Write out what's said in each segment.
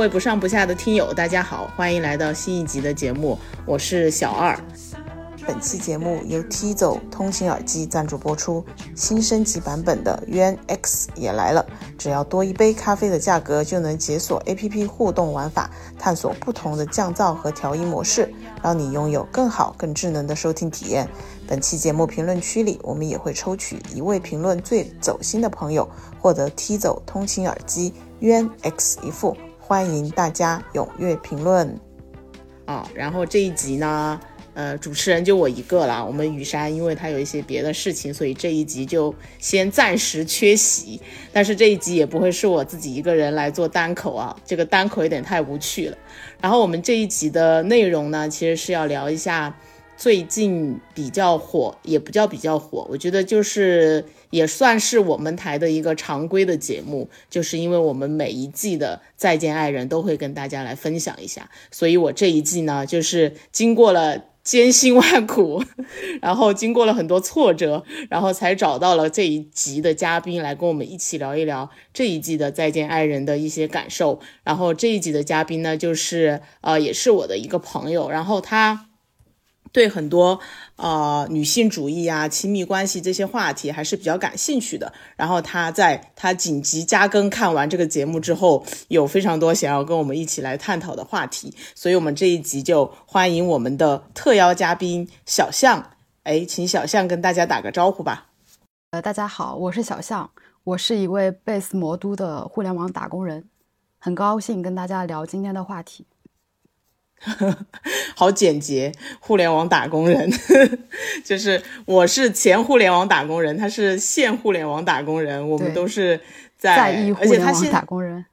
各位不上不下的听友，大家好，欢迎来到新一集的节目，我是小二。本期节目由 T 走通勤耳机赞助播出，新升级版本的 Yuan X 也来了，只要多一杯咖啡的价格，就能解锁 APP 互动玩法，探索不同的降噪和调音模式，让你拥有更好、更智能的收听体验。本期节目评论区里，我们也会抽取一位评论最走心的朋友，获得 T 走通勤耳机 Yuan X 一副。欢迎大家踊跃评论啊！然后这一集呢，呃，主持人就我一个了。我们雨山因为他有一些别的事情，所以这一集就先暂时缺席。但是这一集也不会是我自己一个人来做单口啊，这个单口有点太无趣了。然后我们这一集的内容呢，其实是要聊一下。最近比较火，也不叫比较火，我觉得就是也算是我们台的一个常规的节目，就是因为我们每一季的《再见爱人》都会跟大家来分享一下，所以我这一季呢，就是经过了艰辛万苦，然后经过了很多挫折，然后才找到了这一集的嘉宾来跟我们一起聊一聊这一季的《再见爱人》的一些感受。然后这一集的嘉宾呢，就是呃，也是我的一个朋友，然后他。对很多呃女性主义啊、亲密关系这些话题还是比较感兴趣的。然后他在他紧急加更看完这个节目之后，有非常多想要跟我们一起来探讨的话题。所以，我们这一集就欢迎我们的特邀嘉宾小象。哎，请小象跟大家打个招呼吧。呃，大家好，我是小象，我是一位贝斯魔都的互联网打工人，很高兴跟大家聊今天的话题。好简洁，互联网打工人，就是我是前互联网打工人，他是现互联网打工人，我们都是在，而且他现打工人，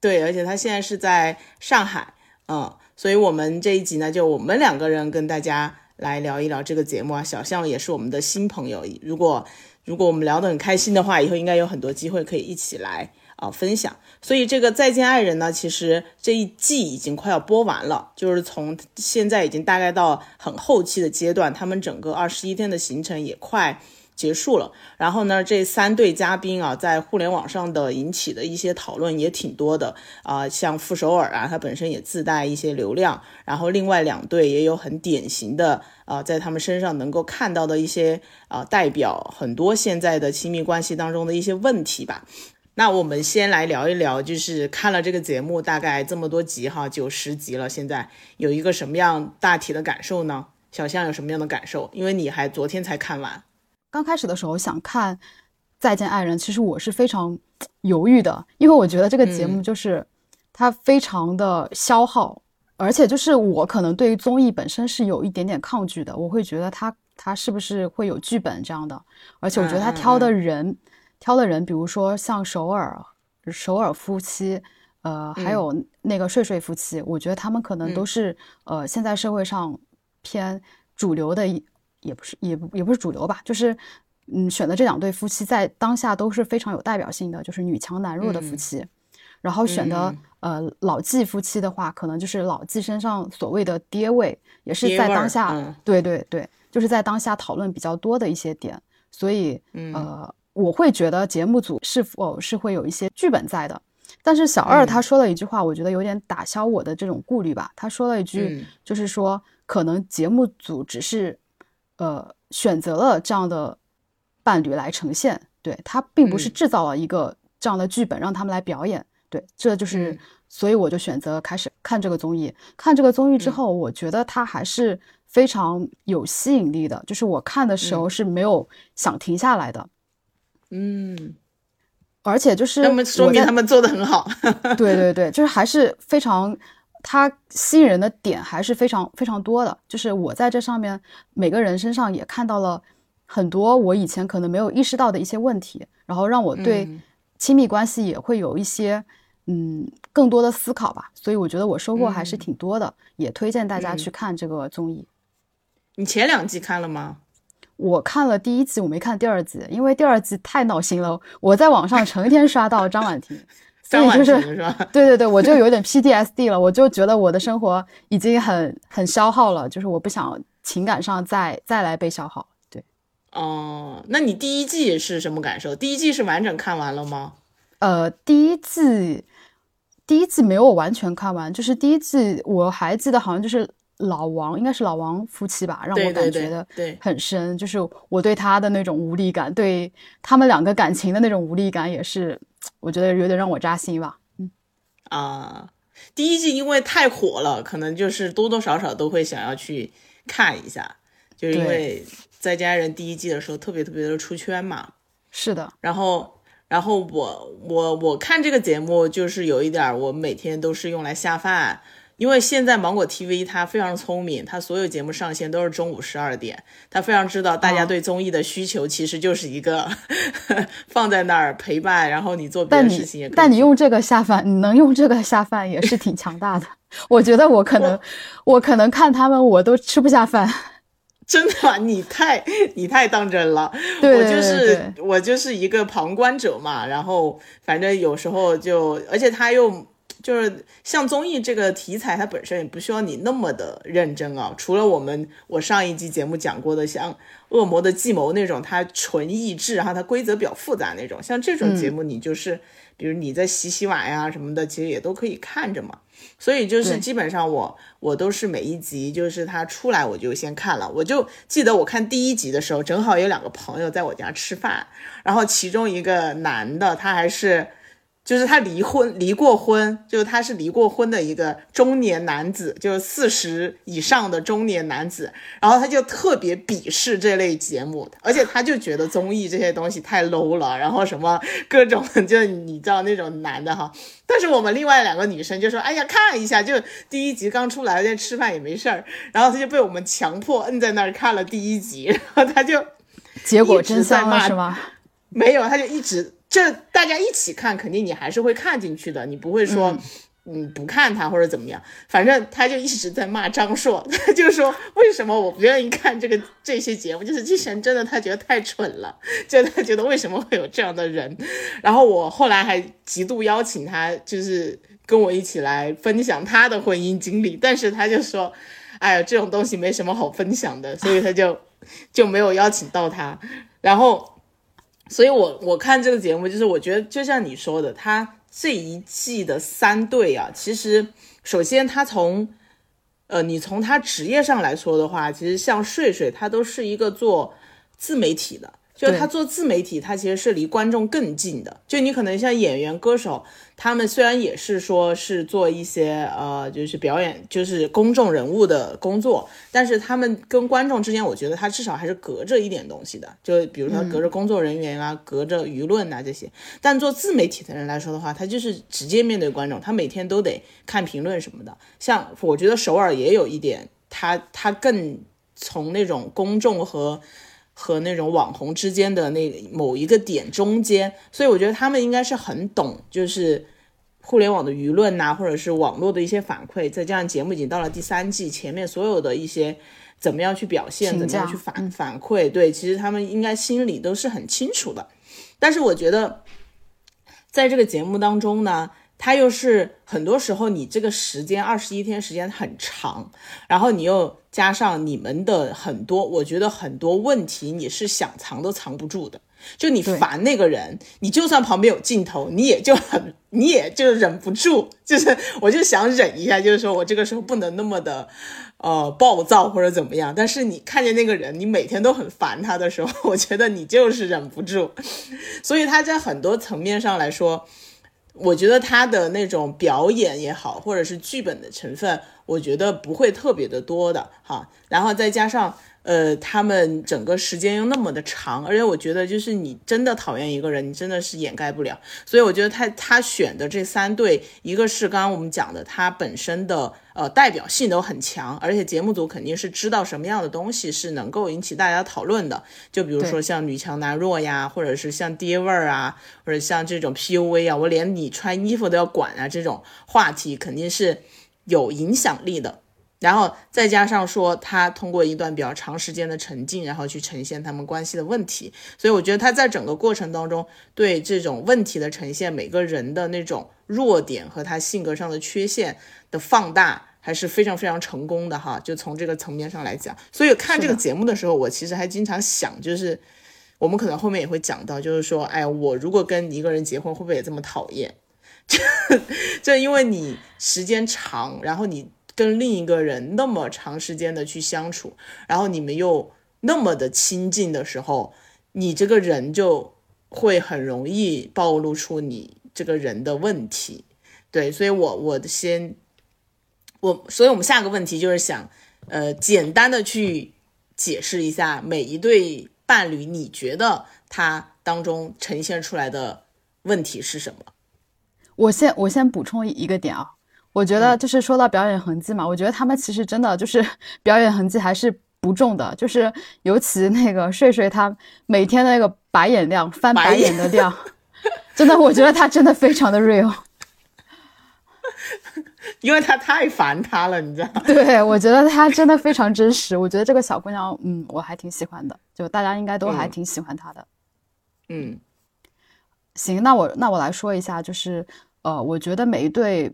对，而且他现在是在上海，嗯，所以我们这一集呢，就我们两个人跟大家来聊一聊这个节目啊。小象也是我们的新朋友，如果如果我们聊得很开心的话，以后应该有很多机会可以一起来。啊，分享。所以这个《再见爱人》呢，其实这一季已经快要播完了，就是从现在已经大概到很后期的阶段，他们整个二十一天的行程也快结束了。然后呢，这三对嘉宾啊，在互联网上的引起的一些讨论也挺多的啊，像傅首尔啊，他本身也自带一些流量，然后另外两对也有很典型的啊，在他们身上能够看到的一些啊，代表很多现在的亲密关系当中的一些问题吧。那我们先来聊一聊，就是看了这个节目大概这么多集哈，九十集了，现在有一个什么样大体的感受呢？小象有什么样的感受？因为你还昨天才看完。刚开始的时候想看《再见爱人》，其实我是非常犹豫的，因为我觉得这个节目就是它非常的消耗，而且就是我可能对于综艺本身是有一点点抗拒的，我会觉得它它是不是会有剧本这样的，而且我觉得他挑的人。挑的人，比如说像首尔、首尔夫妻，呃，还有那个睡睡夫妻，我觉得他们可能都是呃现在社会上偏主流的，也不是也也不是主流吧，就是嗯选的这两对夫妻在当下都是非常有代表性的，就是女强男弱的夫妻。然后选的呃老纪夫妻的话，可能就是老纪身上所谓的爹味，也是在当下对对对，就是在当下讨论比较多的一些点，所以呃。我会觉得节目组是否是会有一些剧本在的，但是小二他说了一句话，我觉得有点打消我的这种顾虑吧。他说了一句，就是说可能节目组只是，呃，选择了这样的伴侣来呈现，对他并不是制造了一个这样的剧本让他们来表演。对，这就是，所以我就选择开始看这个综艺。看这个综艺之后，我觉得它还是非常有吸引力的，就是我看的时候是没有想停下来的。嗯，而且就是说明他们做的很好，对 对对，就是还是非常，它吸引人的点还是非常非常多的。就是我在这上面每个人身上也看到了很多我以前可能没有意识到的一些问题，然后让我对亲密关系也会有一些嗯更多的思考吧。所以我觉得我收获还是挺多的，也推荐大家去看这个综艺。你前两季看了吗？我看了第一集，我没看第二集，因为第二集太闹心了。我在网上成天刷到张婉婷，张婉婷是吧？对对对，我就有点 PTSD 了，我就觉得我的生活已经很很消耗了，就是我不想情感上再再来被消耗。对，哦，那你第一季是什么感受？第一季是完整看完了吗？呃，第一季第一季没有完全看完，就是第一季我还记得好像就是老王，应该是老王夫妻吧，让我感觉的很深，就是我对他的那种无力感，对他们两个感情的那种无力感，也是我觉得有点让我扎心吧。嗯啊，第一季因为太火了，可能就是多多少少都会想要去看一下，就是因为在家人第一季的时候特别特别的出圈嘛。是的，然后。然后我我我看这个节目就是有一点，我每天都是用来下饭，因为现在芒果 TV 它非常聪明，它所有节目上线都是中午十二点，它非常知道大家对综艺的需求其实就是一个 放在那儿陪伴，然后你做别的事情也。但你用这个下饭，你能用这个下饭也是挺强大的。我觉得我可能我可能看他们我都吃不下饭。真的，你太你太当真了。我就是我就是一个旁观者嘛。然后反正有时候就，而且他又就是像综艺这个题材，它本身也不需要你那么的认真啊。除了我们我上一期节目讲过的，像《恶魔的计谋》那种，它纯益智，然后它规则比较复杂那种。像这种节目，你就是比如你在洗洗碗呀什么的，其实也都可以看着嘛。所以就是基本上我我都是每一集就是它出来我就先看了，我就记得我看第一集的时候，正好有两个朋友在我家吃饭，然后其中一个男的他还是。就是他离婚，离过婚，就是他是离过婚的一个中年男子，就是四十以上的中年男子，然后他就特别鄙视这类节目，而且他就觉得综艺这些东西太 low 了，然后什么各种，就你知道那种男的哈。但是我们另外两个女生就说，哎呀，看一下，就第一集刚出来，在吃饭也没事儿，然后他就被我们强迫摁在那儿看了第一集，然后他就结果真相了是吗？没有，他就一直。这大家一起看，肯定你还是会看进去的，你不会说，嗯，不看他或者怎么样。反正他就一直在骂张硕，他就说为什么我不愿意看这个这些节目，就是之前真的他觉得太蠢了，就他觉得为什么会有这样的人。然后我后来还极度邀请他，就是跟我一起来分享他的婚姻经历，但是他就说，哎呀，这种东西没什么好分享的，所以他就就没有邀请到他。然后。所以，我我看这个节目，就是我觉得，就像你说的，他这一季的三对啊，其实首先他从，呃，你从他职业上来说的话，其实像睡睡，他都是一个做自媒体的。就他做自媒体，他其实是离观众更近的。就你可能像演员、歌手，他们虽然也是说是做一些呃，就是表演，就是公众人物的工作，但是他们跟观众之间，我觉得他至少还是隔着一点东西的。就比如说隔着工作人员啊，隔着舆论啊这些。但做自媒体的人来说的话，他就是直接面对观众，他每天都得看评论什么的。像我觉得首尔也有一点，他他更从那种公众和。和那种网红之间的那某一个点中间，所以我觉得他们应该是很懂，就是互联网的舆论呐，或者是网络的一些反馈。再加上节目已经到了第三季，前面所有的一些怎么样去表现，怎么样去反反馈，对，其实他们应该心里都是很清楚的。但是我觉得，在这个节目当中呢。它又是很多时候，你这个时间二十一天时间很长，然后你又加上你们的很多，我觉得很多问题你是想藏都藏不住的。就你烦那个人，你就算旁边有镜头，你也就很，你也就忍不住，就是我就想忍一下，就是说我这个时候不能那么的，呃，暴躁或者怎么样。但是你看见那个人，你每天都很烦他的时候，我觉得你就是忍不住。所以他在很多层面上来说。我觉得他的那种表演也好，或者是剧本的成分，我觉得不会特别的多的哈。然后再加上。呃，他们整个时间又那么的长，而且我觉得就是你真的讨厌一个人，你真的是掩盖不了。所以我觉得他他选的这三对，一个是刚刚我们讲的，他本身的呃代表性都很强，而且节目组肯定是知道什么样的东西是能够引起大家讨论的。就比如说像女强男弱呀，或者是像爹味儿啊，或者像这种 PUA 啊，我连你穿衣服都要管啊，这种话题肯定是有影响力的。然后再加上说，他通过一段比较长时间的沉浸，然后去呈现他们关系的问题，所以我觉得他在整个过程当中对这种问题的呈现，每个人的那种弱点和他性格上的缺陷的放大，还是非常非常成功的哈。就从这个层面上来讲，所以看这个节目的时候，我其实还经常想，就是我们可能后面也会讲到，就是说，哎，我如果跟一个人结婚，会不会也这么讨厌？这这因为你时间长，然后你跟另一个人那么长时间的去相处，然后你们又那么的亲近的时候，你这个人就会很容易暴露出你这个人的问题。对，所以我我先我，所以我们下个问题就是想，呃，简单的去解释一下每一对伴侣，你觉得他当中呈现出来的问题是什么？我先我先补充一个点啊，我觉得就是说到表演痕迹嘛，我觉得他们其实真的就是 表演痕迹还是不重的，就是尤其那个睡睡他每天那个白眼量翻白眼的量，真的我觉得他真的非常的 real。因为他太烦他了，你知道吗？对，我觉得他真的非常真实。我觉得这个小姑娘，嗯，我还挺喜欢的，就大家应该都还挺喜欢她的。嗯，行，那我那我来说一下，就是呃，我觉得每一对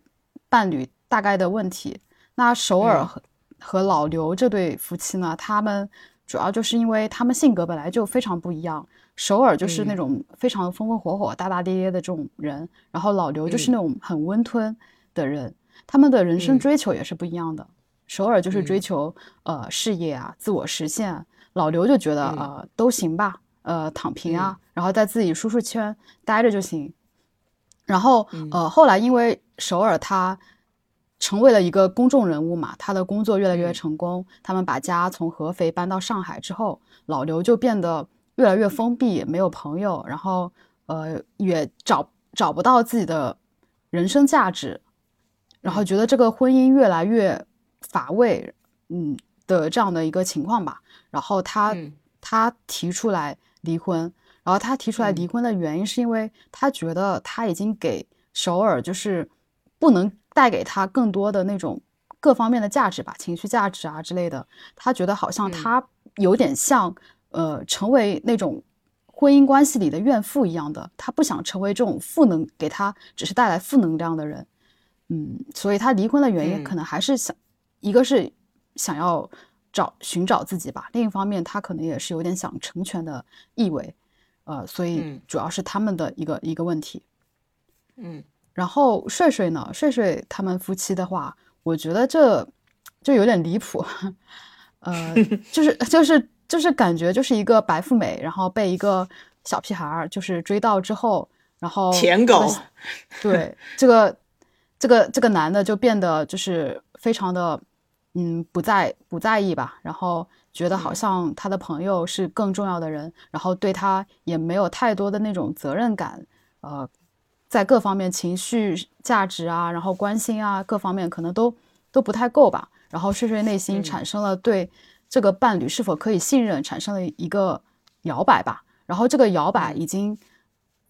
伴侣大概的问题。那首尔和和老刘这对夫妻呢，他们主要就是因为他们性格本来就非常不一样。首尔就是那种非常风风火火、大大咧咧的这种人，然后老刘就是那种很温吞的人。他们的人生追求也是不一样的。首尔就是追求呃事业啊，自我实现。老刘就觉得呃都行吧，呃躺平啊，然后在自己舒适圈待着就行。然后呃后来因为首尔他成为了一个公众人物嘛，他的工作越来越成功，他们把家从合肥搬到上海之后，老刘就变得越来越封闭，没有朋友，然后呃也找找不到自己的人生价值。然后觉得这个婚姻越来越乏味，嗯的这样的一个情况吧。然后他他提出来离婚，然后他提出来离婚的原因是因为他觉得他已经给首尔就是不能带给他更多的那种各方面的价值吧，情绪价值啊之类的。他觉得好像他有点像呃成为那种婚姻关系里的怨妇一样的，他不想成为这种负能给他只是带来负能量的人。嗯，所以他离婚的原因可能还是想，一个是想要找寻找自己吧，另一方面他可能也是有点想成全的意味，呃，所以主要是他们的一个一个问题。嗯，然后睡睡呢，睡睡他们夫妻的话，我觉得这就有点离谱，呃，就是就是就是感觉就是一个白富美，然后被一个小屁孩儿就是追到之后，然后舔狗，对这个。这个这个男的就变得就是非常的，嗯，不在不在意吧，然后觉得好像他的朋友是更重要的人，然后对他也没有太多的那种责任感，呃，在各方面情绪价值啊，然后关心啊，各方面可能都都不太够吧，然后睡睡内心产生了对这个伴侣是否可以信任产生了一个摇摆吧，然后这个摇摆已经。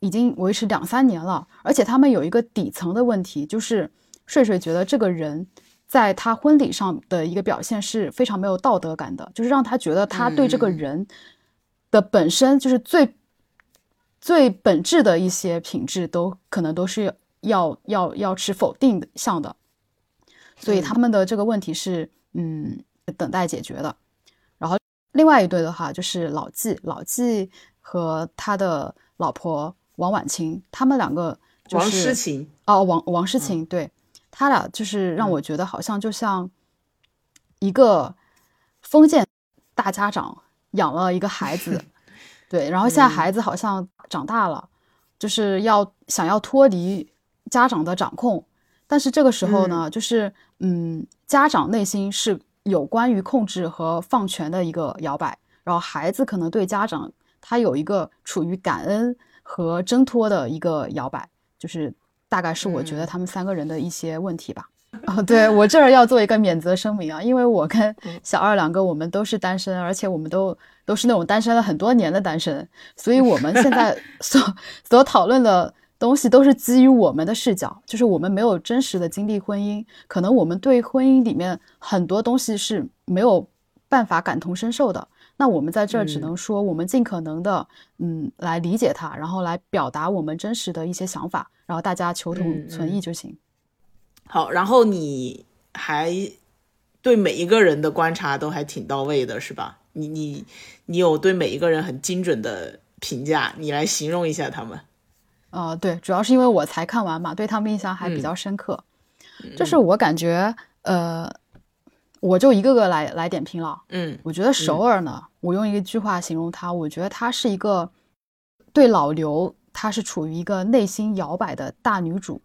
已经维持两三年了，而且他们有一个底层的问题，就是睡睡觉得这个人在他婚礼上的一个表现是非常没有道德感的，就是让他觉得他对这个人的本身就是最最本质的一些品质都可能都是要要要持否定的向的，所以他们的这个问题是嗯等待解决的。然后另外一对的话就是老纪，老纪和他的老婆。王婉清，他们两个就是王诗晴哦，王王诗晴，对。他俩就是让我觉得好像就像一个封建大家长养了一个孩子，对，然后现在孩子好像长大了，就是要想要脱离家长的掌控，但是这个时候呢，就是嗯，家长内心是有关于控制和放权的一个摇摆，然后孩子可能对家长他有一个处于感恩。和挣脱的一个摇摆，就是大概是我觉得他们三个人的一些问题吧。哦，对我这儿要做一个免责声明啊，因为我跟小二两个我们都是单身，而且我们都都是那种单身了很多年的单身，所以我们现在 所所讨论的东西都是基于我们的视角，就是我们没有真实的经历婚姻，可能我们对婚姻里面很多东西是没有办法感同身受的。那我们在这儿只能说，我们尽可能的，嗯，来理解它，然后来表达我们真实的一些想法，然后大家求同存异就行。好，然后你还对每一个人的观察都还挺到位的，是吧？你你你有对每一个人很精准的评价，你来形容一下他们。呃，对，主要是因为我才看完嘛，对他们印象还比较深刻。就是我感觉，呃，我就一个个来来点评了。嗯，我觉得首尔呢，我用一句话形容她，我觉得她是一个对老刘，她是处于一个内心摇摆的大女主。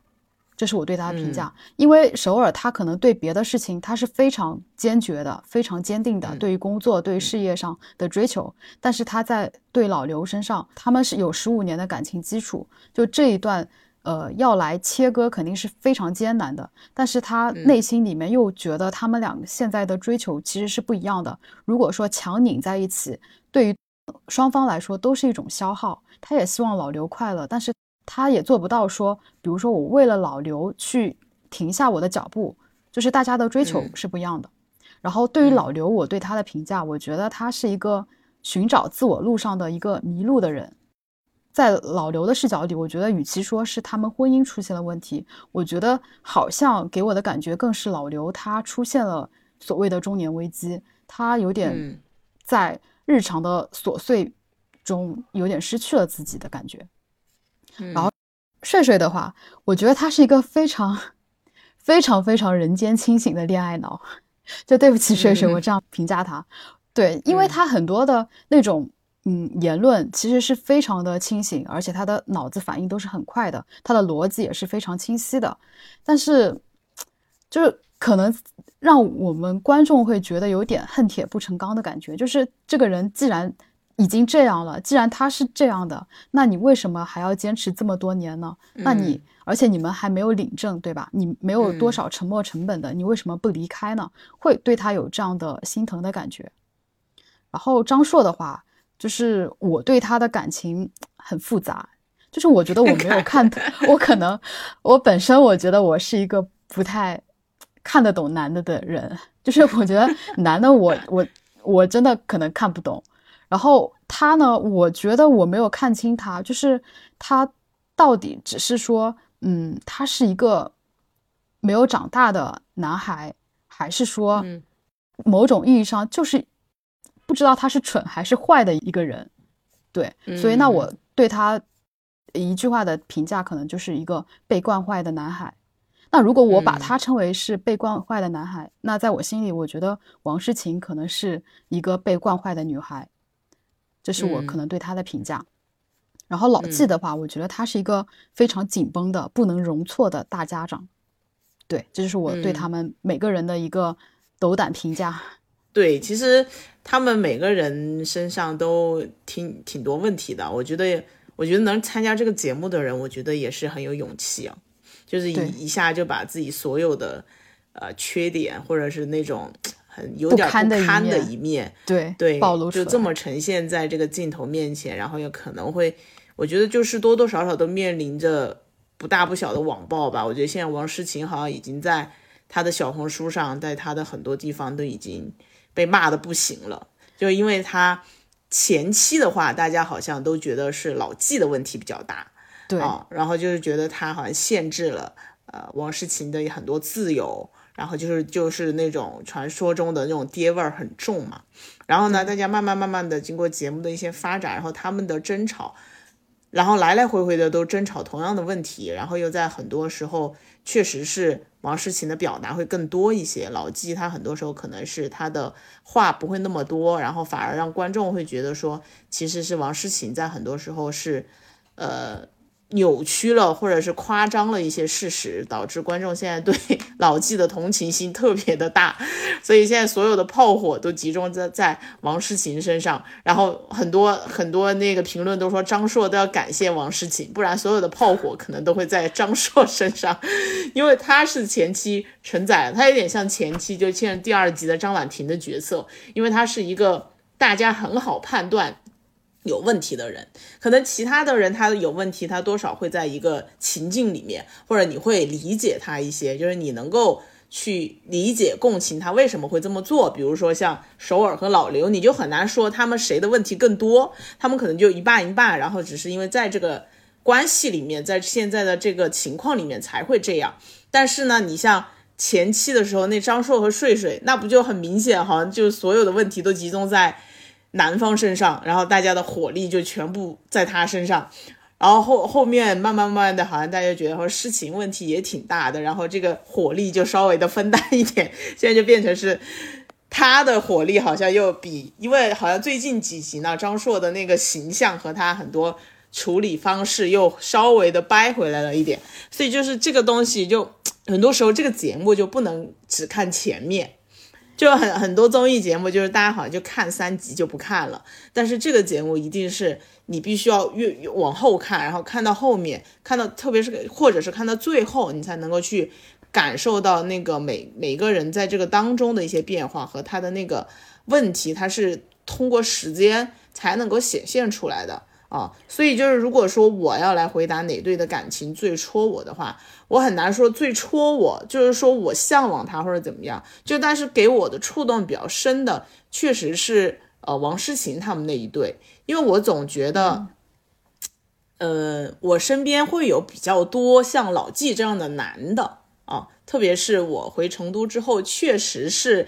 这是我对他的评价，因为首尔他可能对别的事情他是非常坚决的、非常坚定的，对于工作、对于事业上的追求，但是他在对老刘身上，他们是有十五年的感情基础，就这一段，呃，要来切割肯定是非常艰难的，但是他内心里面又觉得他们两个现在的追求其实是不一样的，如果说强拧在一起，对于双方来说都是一种消耗，他也希望老刘快乐，但是。他也做不到说，比如说我为了老刘去停下我的脚步，就是大家的追求是不一样的。然后对于老刘，我对他的评价，我觉得他是一个寻找自我路上的一个迷路的人。在老刘的视角里，我觉得与其说是他们婚姻出现了问题，我觉得好像给我的感觉更是老刘他出现了所谓的中年危机，他有点在日常的琐碎中有点失去了自己的感觉。然后，睡睡的话，我觉得他是一个非常、非常、非常人间清醒的恋爱脑。就对不起，睡睡，我这样评价他。对，因为他很多的那种嗯言论，其实是非常的清醒，而且他的脑子反应都是很快的，他的逻辑也是非常清晰的。但是，就是可能让我们观众会觉得有点恨铁不成钢的感觉，就是这个人既然。已经这样了，既然他是这样的，那你为什么还要坚持这么多年呢？那你，而且你们还没有领证，对吧？你没有多少沉没成本的，你为什么不离开呢？会对他有这样的心疼的感觉。然后张硕的话，就是我对他的感情很复杂，就是我觉得我没有看，我可能我本身我觉得我是一个不太看得懂男的的人，就是我觉得男的我我我真的可能看不懂。然后他呢？我觉得我没有看清他，就是他到底只是说，嗯，他是一个没有长大的男孩，还是说，某种意义上就是不知道他是蠢还是坏的一个人？对，所以那我对他一句话的评价，可能就是一个被惯坏的男孩。那如果我把他称为是被惯坏的男孩，那在我心里，我觉得王诗晴可能是一个被惯坏的女孩。这是我可能对他的评价，然后老纪的话，我觉得他是一个非常紧绷的、不能容错的大家长。对，这就是我对他们每个人的一个斗胆评价。对，其实他们每个人身上都挺挺多问题的。我觉得，我觉得能参加这个节目的人，我觉得也是很有勇气啊，就是一一下就把自己所有的呃缺点或者是那种。有点不堪的一面，对对，暴露就这么呈现在这个镜头面前，然后也可能会，我觉得就是多多少少都面临着不大不小的网暴吧。我觉得现在王诗晴好像已经在他的小红书上，在他的很多地方都已经被骂的不行了，就因为他前期的话，大家好像都觉得是老纪的问题比较大，对啊，然后就是觉得他好像限制了呃王诗晴的很多自由。然后就是就是那种传说中的那种爹味儿很重嘛，然后呢，大家慢慢慢慢的经过节目的一些发展，然后他们的争吵，然后来来回回的都争吵同样的问题，然后又在很多时候确实是王诗晴的表达会更多一些，老纪他很多时候可能是他的话不会那么多，然后反而让观众会觉得说其实是王诗晴在很多时候是，呃。扭曲了，或者是夸张了一些事实，导致观众现在对 老纪的同情心特别的大，所以现在所有的炮火都集中在在王诗晴身上，然后很多很多那个评论都说张硕都要感谢王诗晴，不然所有的炮火可能都会在张硕身上，因为他是前期承载，他有点像前期就现在第二集的张婉婷的角色，因为他是一个大家很好判断。有问题的人，可能其他的人他有问题，他多少会在一个情境里面，或者你会理解他一些，就是你能够去理解共情他为什么会这么做。比如说像首尔和老刘，你就很难说他们谁的问题更多，他们可能就一半一半，然后只是因为在这个关系里面，在现在的这个情况里面才会这样。但是呢，你像前期的时候，那张硕和睡睡，那不就很明显，好像就所有的问题都集中在。男方身上，然后大家的火力就全部在他身上，然后后后面慢慢慢慢的，好像大家觉得说事情问题也挺大的，然后这个火力就稍微的分担一点，现在就变成是他的火力好像又比，因为好像最近几集呢，张硕的那个形象和他很多处理方式又稍微的掰回来了一点，所以就是这个东西就很多时候这个节目就不能只看前面。就很很多综艺节目，就是大家好像就看三集就不看了，但是这个节目一定是你必须要越往后看，然后看到后面，看到特别是或者是看到最后，你才能够去感受到那个每每个人在这个当中的一些变化和他的那个问题，他是通过时间才能够显现出来的。啊，所以就是如果说我要来回答哪对的感情最戳我的话，我很难说最戳我，就是说我向往他或者怎么样。就但是给我的触动比较深的，确实是呃王诗晴他们那一对，因为我总觉得，呃，我身边会有比较多像老纪这样的男的啊，特别是我回成都之后，确实是。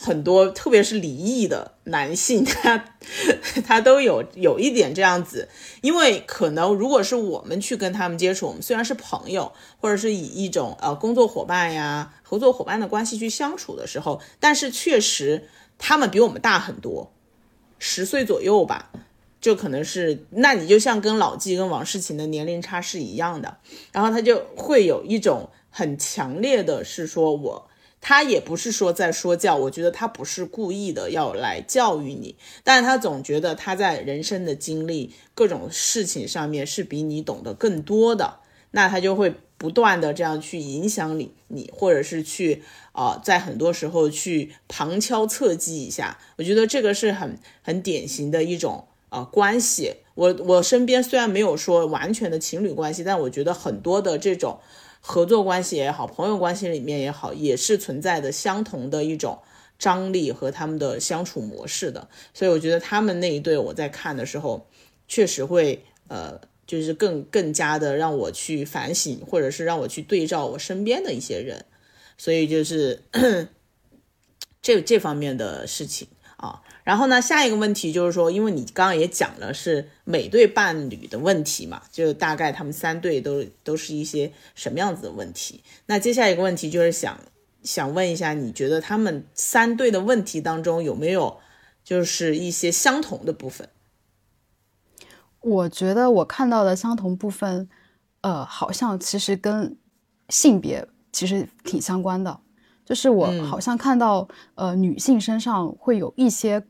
很多，特别是离异的男性，他他都有有一点这样子，因为可能如果是我们去跟他们接触，我们虽然是朋友，或者是以一种呃工作伙伴呀、合作伙伴的关系去相处的时候，但是确实他们比我们大很多，十岁左右吧，就可能是，那你就像跟老纪跟王诗晴的年龄差是一样的，然后他就会有一种很强烈的是说我。他也不是说在说教，我觉得他不是故意的要来教育你，但是他总觉得他在人生的经历各种事情上面是比你懂得更多的，那他就会不断的这样去影响你，你或者是去啊，在很多时候去旁敲侧击一下，我觉得这个是很很典型的一种啊关系。我我身边虽然没有说完全的情侣关系，但我觉得很多的这种。合作关系也好，朋友关系里面也好，也是存在的相同的一种张力和他们的相处模式的。所以我觉得他们那一对，我在看的时候，确实会呃，就是更更加的让我去反省，或者是让我去对照我身边的一些人。所以就是 这这方面的事情。然后呢，下一个问题就是说，因为你刚刚也讲了是每对伴侣的问题嘛，就大概他们三对都都是一些什么样子的问题。那接下来一个问题就是想想问一下，你觉得他们三对的问题当中有没有就是一些相同的部分？我觉得我看到的相同部分，呃，好像其实跟性别其实挺相关的，就是我好像看到呃女性身上会有一些。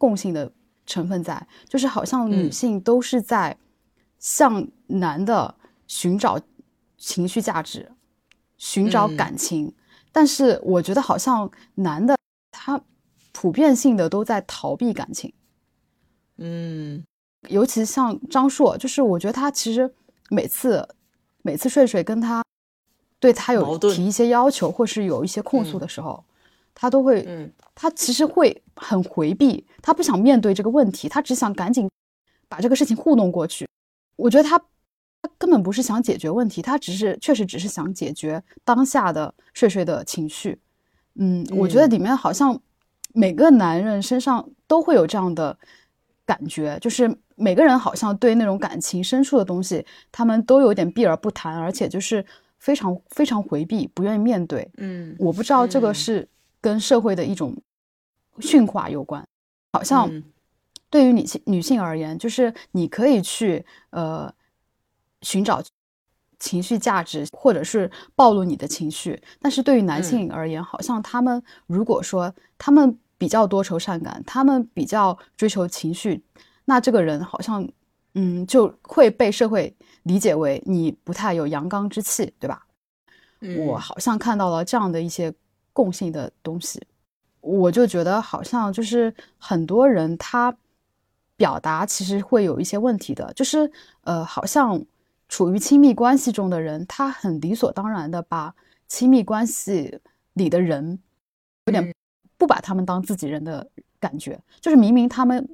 共性的成分在，就是好像女性都是在向男的寻找情绪价值，寻找感情，但是我觉得好像男的他普遍性的都在逃避感情。嗯，尤其像张硕，就是我觉得他其实每次每次睡睡跟他对他有提一些要求，或是有一些控诉的时候。他都会，嗯，他其实会很回避，他不想面对这个问题，他只想赶紧把这个事情糊弄过去。我觉得他他根本不是想解决问题，他只是确实只是想解决当下的睡睡的情绪。嗯，我觉得里面好像每个男人身上都会有这样的感觉，就是每个人好像对那种感情深处的东西，他们都有点避而不谈，而且就是非常非常回避，不愿意面对。嗯，我不知道这个是。跟社会的一种驯化有关，好像对于女性女性而言，就是你可以去呃寻找情绪价值，或者是暴露你的情绪。但是对于男性而言，好像他们如果说他们比较多愁善感，他们比较追求情绪，那这个人好像嗯就会被社会理解为你不太有阳刚之气，对吧？我好像看到了这样的一些。共性的东西，我就觉得好像就是很多人他表达其实会有一些问题的，就是呃，好像处于亲密关系中的人，他很理所当然的把亲密关系里的人有点不把他们当自己人的感觉，就是明明他们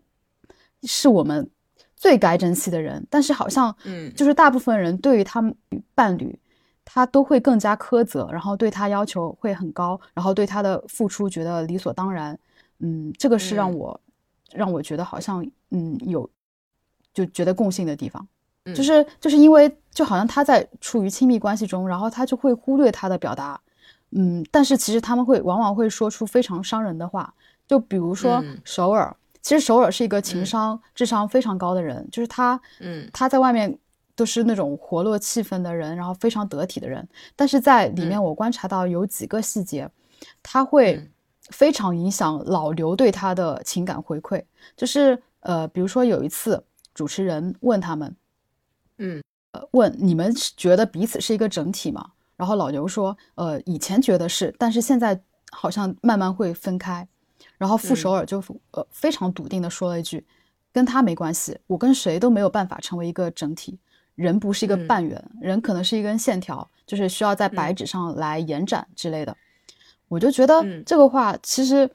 是我们最该珍惜的人，但是好像嗯，就是大部分人对于他们伴侣。他都会更加苛责，然后对他要求会很高，然后对他的付出觉得理所当然。嗯，这个是让我让我觉得好像嗯有就觉得共性的地方。就是就是因为就好像他在处于亲密关系中，然后他就会忽略他的表达，嗯，但是其实他们会往往会说出非常伤人的话，就比如说首尔，其实首尔是一个情商、智商非常高的人，就是他，嗯，他在外面都是那种活络气氛的人，然后非常得体的人，但是在里面我观察到有几个细节，他会非常影响老刘对他的情感回馈，就是呃，比如说有一次主持人问他们。嗯，呃，问你们觉得彼此是一个整体吗？然后老刘说，呃，以前觉得是，但是现在好像慢慢会分开。然后傅首尔就呃非常笃定的说了一句，跟他没关系，我跟谁都没有办法成为一个整体。人不是一个半圆，人可能是一根线条，就是需要在白纸上来延展之类的。我就觉得这个话其实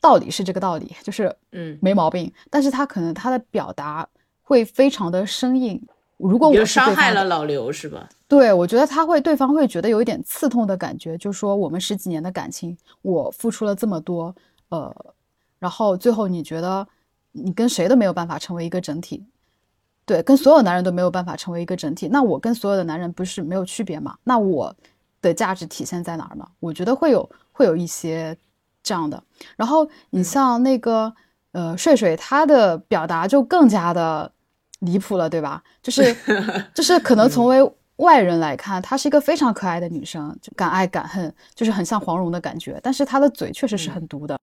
道理是这个道理，就是嗯没毛病，但是他可能他的表达会非常的生硬。如果我就伤害了老刘是吧？对，我觉得他会，对方会觉得有一点刺痛的感觉，就说我们十几年的感情，我付出了这么多，呃，然后最后你觉得你跟谁都没有办法成为一个整体，对，跟所有男人都没有办法成为一个整体，那我跟所有的男人不是没有区别吗？那我的价值体现在哪儿呢？我觉得会有会有一些这样的。然后你像那个呃睡睡，他的表达就更加的。离谱了，对吧？就是 就是可能从为外人来看，她是一个非常可爱的女生，就敢爱敢恨，就是很像黄蓉的感觉。但是她的嘴确实是很毒的，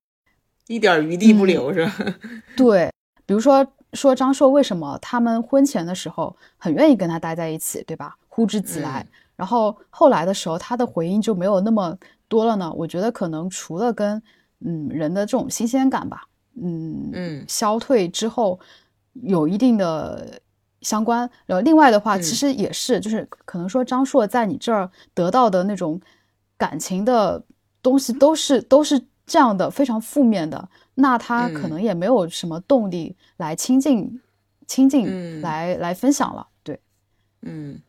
一点余地不留，是吧？对，比如说说张硕为什么他们婚前的时候很愿意跟他待在一起，对吧？呼之即来，然后后来的时候他的回应就没有那么多了呢？我觉得可能除了跟嗯人的这种新鲜感吧，嗯嗯消退之后。有一定的相关，然后另外的话，其实也是，就是可能说张硕在你这儿得到的那种感情的东西，都是都是这样的，非常负面的，那他可能也没有什么动力来亲近亲近，来来分享了，对，嗯。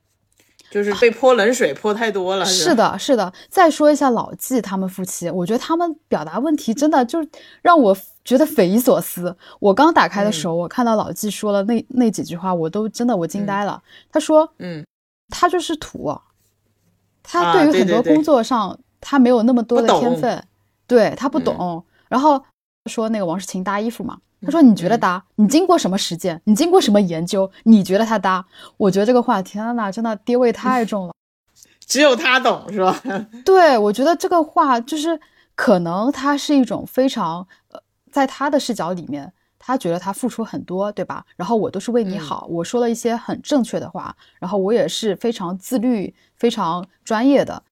就是被泼冷水泼太多了，是的，是的。再说一下老纪他们夫妻，我觉得他们表达问题真的就让我觉得匪夷所思。我刚打开的时候，我看到老纪说了那那几句话，我都真的我惊呆了。他说：“嗯，他就是土，他对于很多工作上他没有那么多的天分，对他不懂。然后说那个王诗晴搭衣服嘛。”他说：“你觉得搭？你经过什么实践？你经过什么研究？你觉得他搭？我觉得这个话，天呐，真的爹味太重了。只有他懂，是吧？对，我觉得这个话就是可能他是一种非常呃，在他的视角里面，他觉得他付出很多，对吧？然后我都是为你好，我说了一些很正确的话，然后我也是非常自律、非常专业的。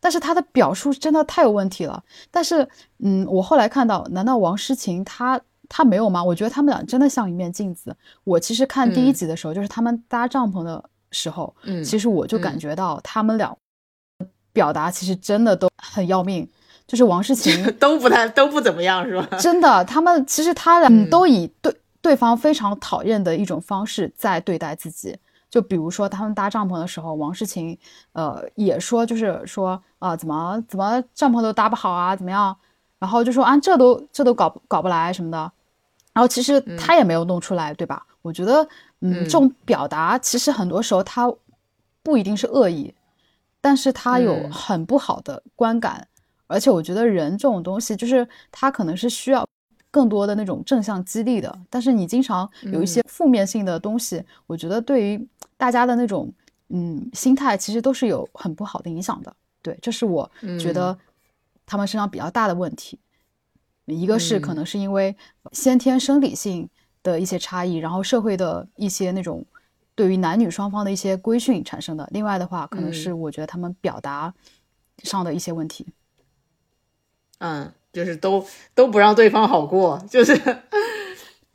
但是他的表述真的太有问题了。但是，嗯，我后来看到，难道王诗晴她？”她没有吗？我觉得他们俩真的像一面镜子。我其实看第一集的时候，就是他们搭帐篷的时候，嗯，其实我就感觉到他们俩表达其实真的都很要命。就是王诗晴 都不太都不怎么样，是吧？真的，他们其实他俩都以对对方非常讨厌的一种方式在对待自己。就比如说他们搭帐篷的时候，王诗晴呃也说，就是说啊，怎么怎么帐篷都搭不好啊，怎么样？然后就说啊，这都这都搞搞不来什么的。然后其实他也没有弄出来，对吧？我觉得，嗯，这种表达其实很多时候他不一定是恶意，但是他有很不好的观感。而且我觉得人这种东西，就是他可能是需要更多的那种正向激励的。但是你经常有一些负面性的东西，我觉得对于大家的那种嗯心态，其实都是有很不好的影响的。对，这是我觉得他们身上比较大的问题。一个是可能是因为先天生理性的一些差异，然后社会的一些那种对于男女双方的一些规训产生的。另外的话，可能是我觉得他们表达上的一些问题。嗯，就是都都不让对方好过，就是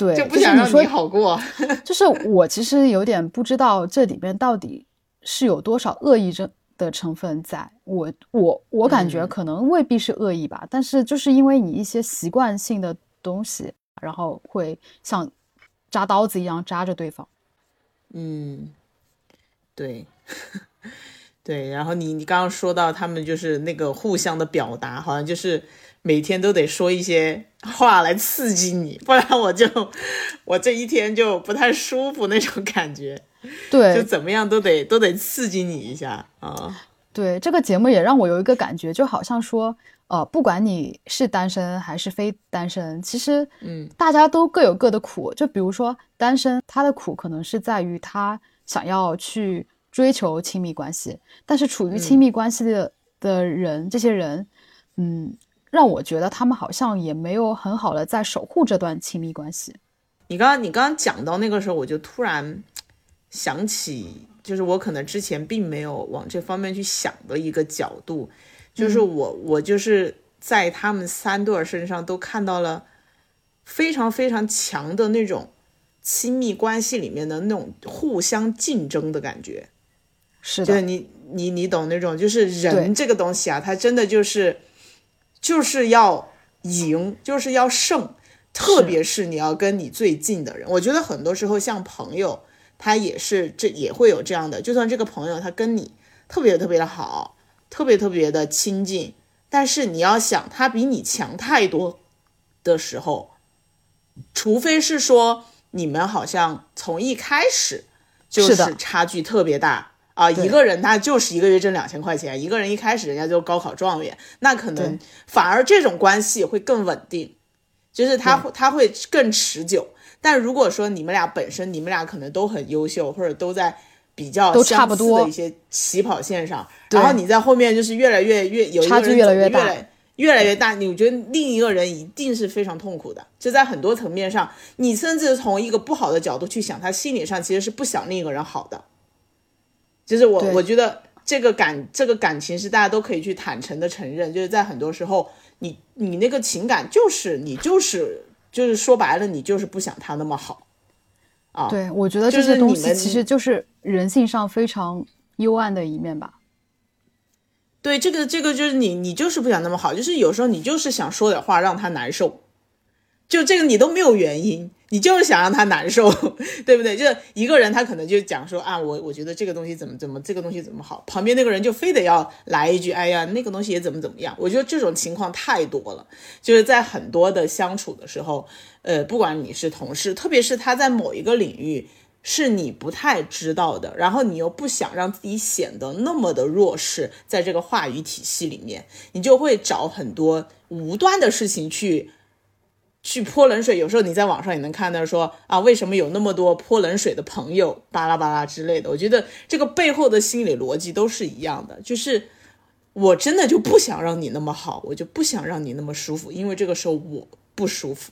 对，就不想让你好过。就是我其实有点不知道这里面到底是有多少恶意症。的成分在我我我感觉可能未必是恶意吧，但是就是因为你一些习惯性的东西，然后会像扎刀子一样扎着对方。嗯，对 对。然后你你刚刚说到他们就是那个互相的表达，好像就是每天都得说一些话来刺激你，不然我就我这一天就不太舒服那种感觉。对，就怎么样都得都得刺激你一下啊。对，这个节目也让我有一个感觉，就好像说，呃，不管你是单身还是非单身，其实，嗯，大家都各有各的苦。就比如说单身，他的苦可能是在于他想要去追求亲密关系，但是处于亲密关系的的人，这些人，嗯，让我觉得他们好像也没有很好的在守护这段亲密关系。你刚刚你刚刚讲到那个时候，我就突然想起。就是我可能之前并没有往这方面去想的一个角度，就是我我就是在他们三对儿身上都看到了非常非常强的那种亲密关系里面的那种互相竞争的感觉，是的，你你你懂那种，就是人这个东西啊，它真的就是就是要赢，就是要胜，特别是你要跟你最近的人，我觉得很多时候像朋友。他也是，这也会有这样的。就算这个朋友他跟你特别特别的好，特别特别的亲近，但是你要想他比你强太多的时候，除非是说你们好像从一开始就是差距特别大啊，一个人他就是一个月挣两千块钱，一个人一开始人家就高考状元，那可能反而这种关系会更稳定，就是他会他会更持久。但如果说你们俩本身，你们俩可能都很优秀，或者都在比较都差不多。的一些起跑线上，然后你在后面就是越来越越有差距越来越大，越来越大，你我觉得另一个人一定是非常痛苦的。就在很多层面上，你甚至从一个不好的角度去想，他心理上其实是不想另一个人好的。就是我我觉得这个感这个感情是大家都可以去坦诚的承认，就是在很多时候，你你那个情感就是你就是。就是说白了，你就是不想他那么好，啊，对，我觉得这些东西其实就是人性上非常幽暗的一面吧。对，这个这个就是你，你就是不想那么好，就是有时候你就是想说点话让他难受，就这个你都没有原因。你就是想让他难受，对不对？就一个人，他可能就讲说啊，我我觉得这个东西怎么怎么，这个东西怎么好，旁边那个人就非得要来一句，哎呀，那个东西也怎么怎么样。我觉得这种情况太多了，就是在很多的相处的时候，呃，不管你是同事，特别是他在某一个领域是你不太知道的，然后你又不想让自己显得那么的弱势，在这个话语体系里面，你就会找很多无端的事情去。去泼冷水，有时候你在网上也能看到说啊，为什么有那么多泼冷水的朋友，巴拉巴拉之类的。我觉得这个背后的心理逻辑都是一样的，就是我真的就不想让你那么好，我就不想让你那么舒服，因为这个时候我不舒服，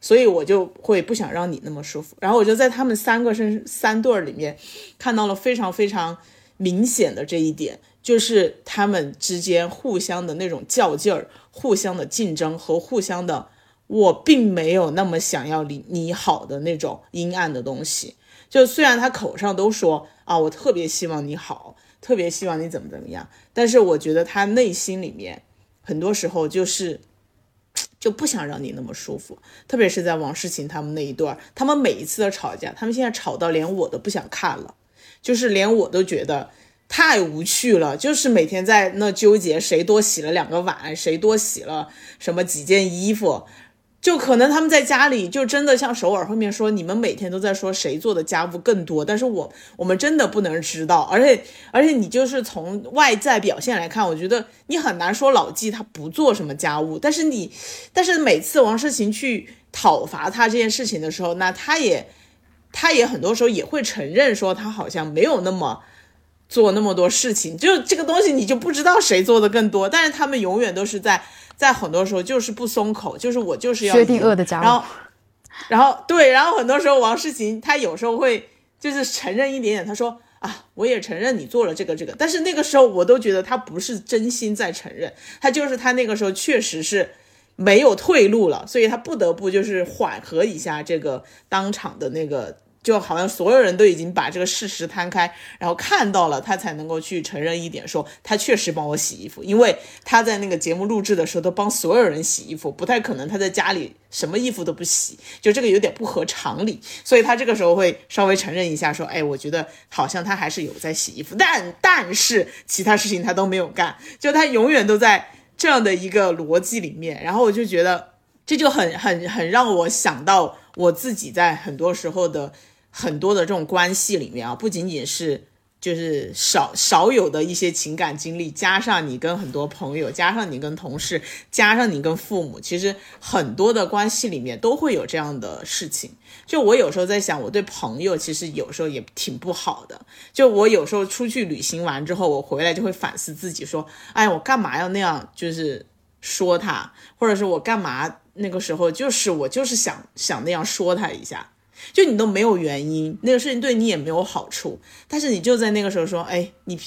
所以我就会不想让你那么舒服。然后我就在他们三个身三对儿里面看到了非常非常明显的这一点，就是他们之间互相的那种较劲儿、互相的竞争和互相的。我并没有那么想要你你好的那种阴暗的东西，就虽然他口上都说啊，我特别希望你好，特别希望你怎么怎么样，但是我觉得他内心里面很多时候就是就不想让你那么舒服，特别是在王诗晴他们那一段，他们每一次的吵架，他们现在吵到连我都不想看了，就是连我都觉得太无趣了，就是每天在那纠结谁多洗了两个碗，谁多洗了什么几件衣服。就可能他们在家里就真的像首尔后面说，你们每天都在说谁做的家务更多，但是我我们真的不能知道，而且而且你就是从外在表现来看，我觉得你很难说老纪他不做什么家务，但是你但是每次王诗晴去讨伐他这件事情的时候，那他也他也很多时候也会承认说他好像没有那么做那么多事情，就这个东西你就不知道谁做的更多，但是他们永远都是在。在很多时候就是不松口，就是我就是要薛定谔的家伙，然后，然后对，然后很多时候王诗晴她有时候会就是承认一点点，她说啊，我也承认你做了这个这个，但是那个时候我都觉得她不是真心在承认，她就是她那个时候确实是没有退路了，所以她不得不就是缓和一下这个当场的那个。就好像所有人都已经把这个事实摊开，然后看到了，他才能够去承认一点，说他确实帮我洗衣服，因为他在那个节目录制的时候都帮所有人洗衣服，不太可能他在家里什么衣服都不洗，就这个有点不合常理，所以他这个时候会稍微承认一下，说，哎，我觉得好像他还是有在洗衣服，但 但是其他事情他都没有干，就他永远都在这样的一个逻辑里面，然后我就觉得这就很很很让我想到我自己在很多时候的。很多的这种关系里面啊，不仅仅是。就是少少有的一些情感经历，加上你跟很多朋友，加上你跟同事，加上你跟父母，其实很多的关系里面都会有这样的事情。就我有时候在想，我对朋友其实有时候也挺不好的。就我有时候出去旅行完之后，我回来就会反思自己，说，哎，我干嘛要那样？就是说他，或者是我干嘛那个时候就是我就是想想那样说他一下。就你都没有原因，那个事情对你也没有好处，但是你就在那个时候说，哎，你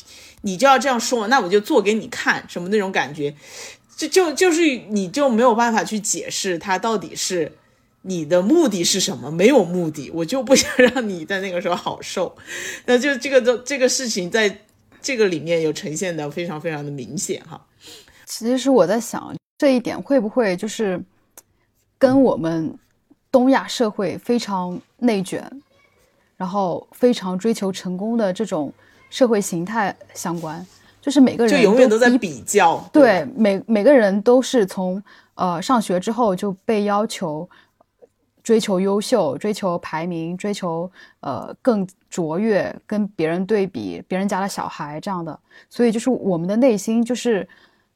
你就要这样说，那我就做给你看，什么那种感觉，就就就是你就没有办法去解释他到底是你的目的是什么，没有目的，我就不 想让你在那个时候好受，那就这个都这个事情在这个里面有呈现的非常非常的明显哈。其实我在想这一点会不会就是跟我们。东亚社会非常内卷，然后非常追求成功的这种社会形态相关，就是每个人就永远都在比较。对，每每个人都是从呃上学之后就被要求追求优秀、追求排名、追求呃更卓越，跟别人对比，别人家的小孩这样的，所以就是我们的内心就是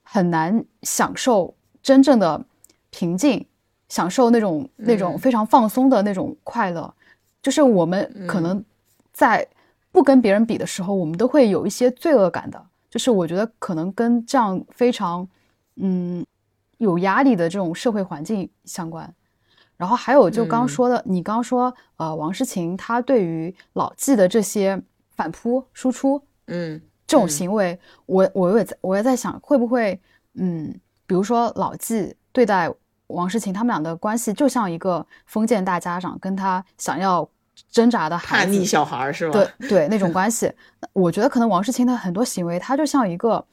很难享受真正的平静。享受那种那种非常放松的那种快乐，就是我们可能在不跟别人比的时候，我们都会有一些罪恶感的。就是我觉得可能跟这样非常嗯有压力的这种社会环境相关。然后还有就刚说的，你刚说呃王诗晴她对于老纪的这些反扑输出，嗯，这种行为，我我也在我也在想会不会嗯，比如说老纪对待。王诗晴他们俩的关系就像一个封建大家长跟他想要挣扎的叛逆小孩是吧？对对，那种 关系，我觉得可能王诗晴的很多行为，他就像一个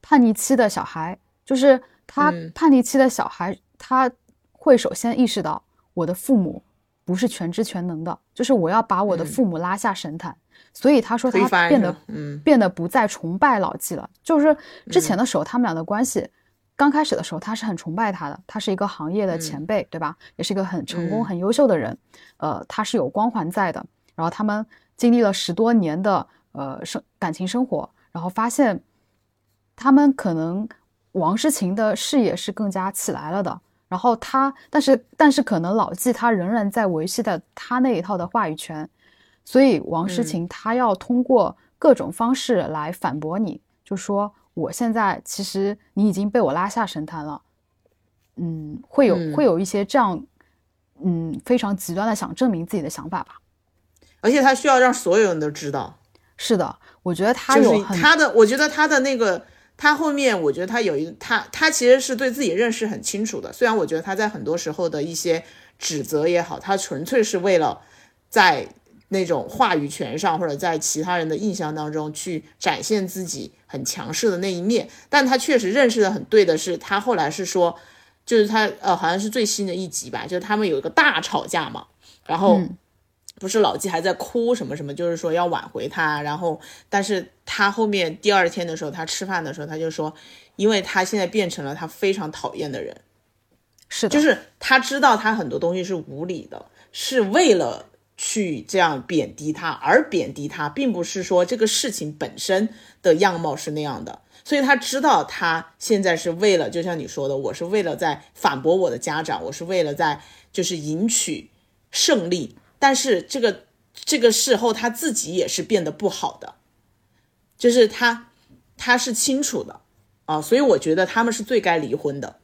叛逆期的小孩，就是他叛逆期的小孩，他会首先意识到我的父母不是全知全能的，就是我要把我的父母拉下神坛，所以他说他变得变得不再崇拜老纪了，就是之前的时候他们俩的关系。刚开始的时候，他是很崇拜他的，他是一个行业的前辈，对吧？也是一个很成功、很优秀的人，呃，他是有光环在的。然后他们经历了十多年的呃生感情生活，然后发现他们可能王诗晴的事业是更加起来了的。然后他，但是但是可能老纪他仍然在维系的他那一套的话语权，所以王诗晴他要通过各种方式来反驳你，就说。我现在其实你已经被我拉下神坛了，嗯，会有会有一些这样，嗯，非常极端的想证明自己的想法吧。而且他需要让所有人都知道。是的，我觉得他有他的，我觉得他的那个，他后面我觉得他有一他他其实是对自己认识很清楚的。虽然我觉得他在很多时候的一些指责也好，他纯粹是为了在。那种话语权上，或者在其他人的印象当中去展现自己很强势的那一面，但他确实认识的很对的是，他后来是说，就是他呃，好像是最新的一集吧，就是他们有一个大吵架嘛，然后不是老纪还在哭什么什么，就是说要挽回他，然后但是他后面第二天的时候，他吃饭的时候他就说，因为他现在变成了他非常讨厌的人，是的，就是他知道他很多东西是无理的，是为了。去这样贬低他，而贬低他，并不是说这个事情本身的样貌是那样的，所以他知道他现在是为了，就像你说的，我是为了在反驳我的家长，我是为了在就是赢取胜利，但是这个这个事后他自己也是变得不好的，就是他他是清楚的。啊，所以我觉得他们是最该离婚的。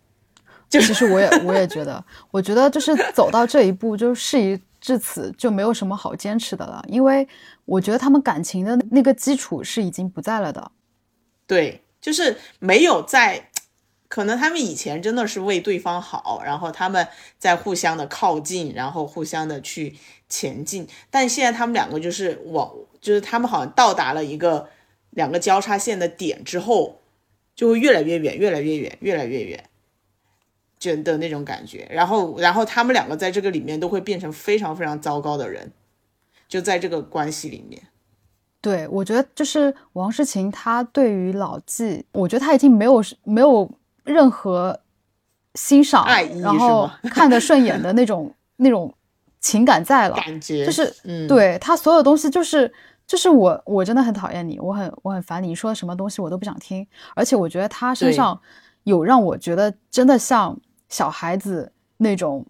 就其实我也我也觉得，我觉得就是走到这一步，就事已至此，就没有什么好坚持的了。因为我觉得他们感情的那个基础是已经不在了的。对，就是没有在，可能他们以前真的是为对方好，然后他们在互相的靠近，然后互相的去前进。但现在他们两个就是往，就是他们好像到达了一个两个交叉线的点之后，就会越来越远，越来越远，越来越远。觉的那种感觉，然后，然后他们两个在这个里面都会变成非常非常糟糕的人，就在这个关系里面。对，我觉得就是王诗晴，她对于老纪，我觉得她已经没有没有任何欣赏，然后 看得顺眼的那种那种情感在了，感觉。就是嗯，对他所有东西就是就是我我真的很讨厌你，我很我很烦你，你说什么东西我都不想听，而且我觉得他身上有让我觉得真的像小孩子那种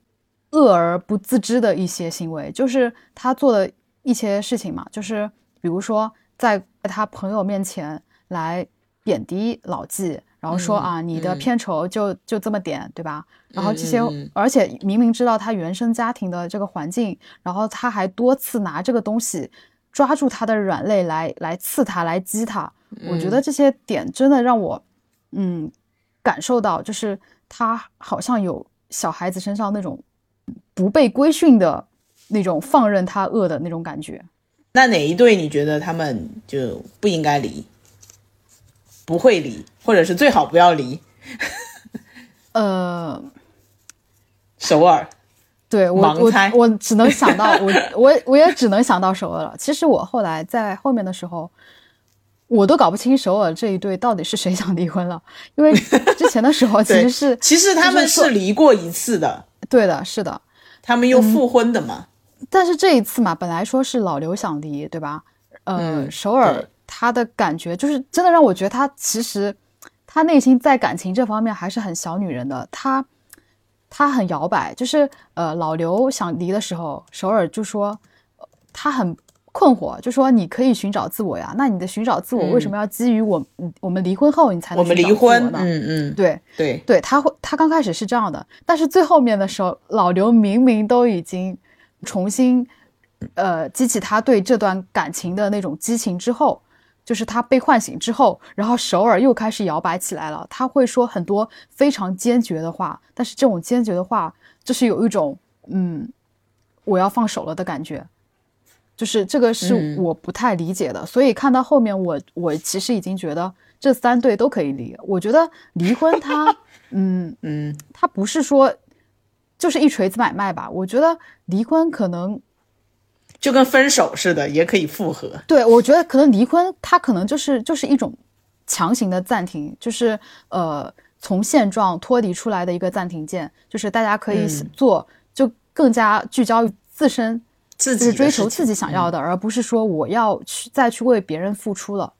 恶而不自知的一些行为，就是他做的一些事情嘛，就是比如说在他朋友面前来贬低老纪，然后说、嗯啊你的嗯片酬就就这么点，对吧？然后这些，而且明明知道他原生家庭的这个环境，然后他还多次拿这个东西抓住他的软肋来来刺他，来激他。我觉得嗯这些点真的让我，嗯，感受到就是他好像有小孩子身上那种不被规训的那种放任他恶的那种感觉。那哪一对你觉得他们就不应该离，不会离，或者是最好不要离？呃，首尔，对我我我只能想到我我我也只能想到首尔了。其实我后来在后面的时候，我都搞不清首尔这一对到底是谁想离婚了，因为之前的时候其实是其实他们是离过一次的，对的，是的。他们又复婚的嘛。但是这一次嘛，本来说是老刘想离，对吧？呃，嗯首尔他的感觉就是真的让我觉得他其实他内心在感情这方面还是很小女人的，他他很摇摆，就是呃老刘想离的时候，首尔就说呃他很困惑，就说你可以寻找自我呀，那你的寻找自我为什么要基于我、我们离婚后你才能嗯我们离婚，呢？嗯嗯，对，对，对他会，他刚开始是这样的，但是最后面的时候，老刘明明都已经重新，呃，激起他对这段感情的那种激情之后，就是他被唤醒之后，然后首尔又开始摇摆起来了。他会说很多非常坚决的话，但是这种坚决的话，就是有一种嗯，我要放手了的感觉。就是这个是嗯我不太理解的，所以看到后面我我其实已经觉得这三对都可以离。我觉得离婚它，嗯，嗯它不是说就是一锤子买卖吧？我觉得离婚可能，就跟分手似的，也可以复合。对我觉得可能离婚它可能就是就是一种强行的暂停，就是呃从现状脱离出来的一个暂停键，就是大家可以嗯做，就更加聚焦于自身，就是追求自己想要的，而不是说我要去再去为别人付出了。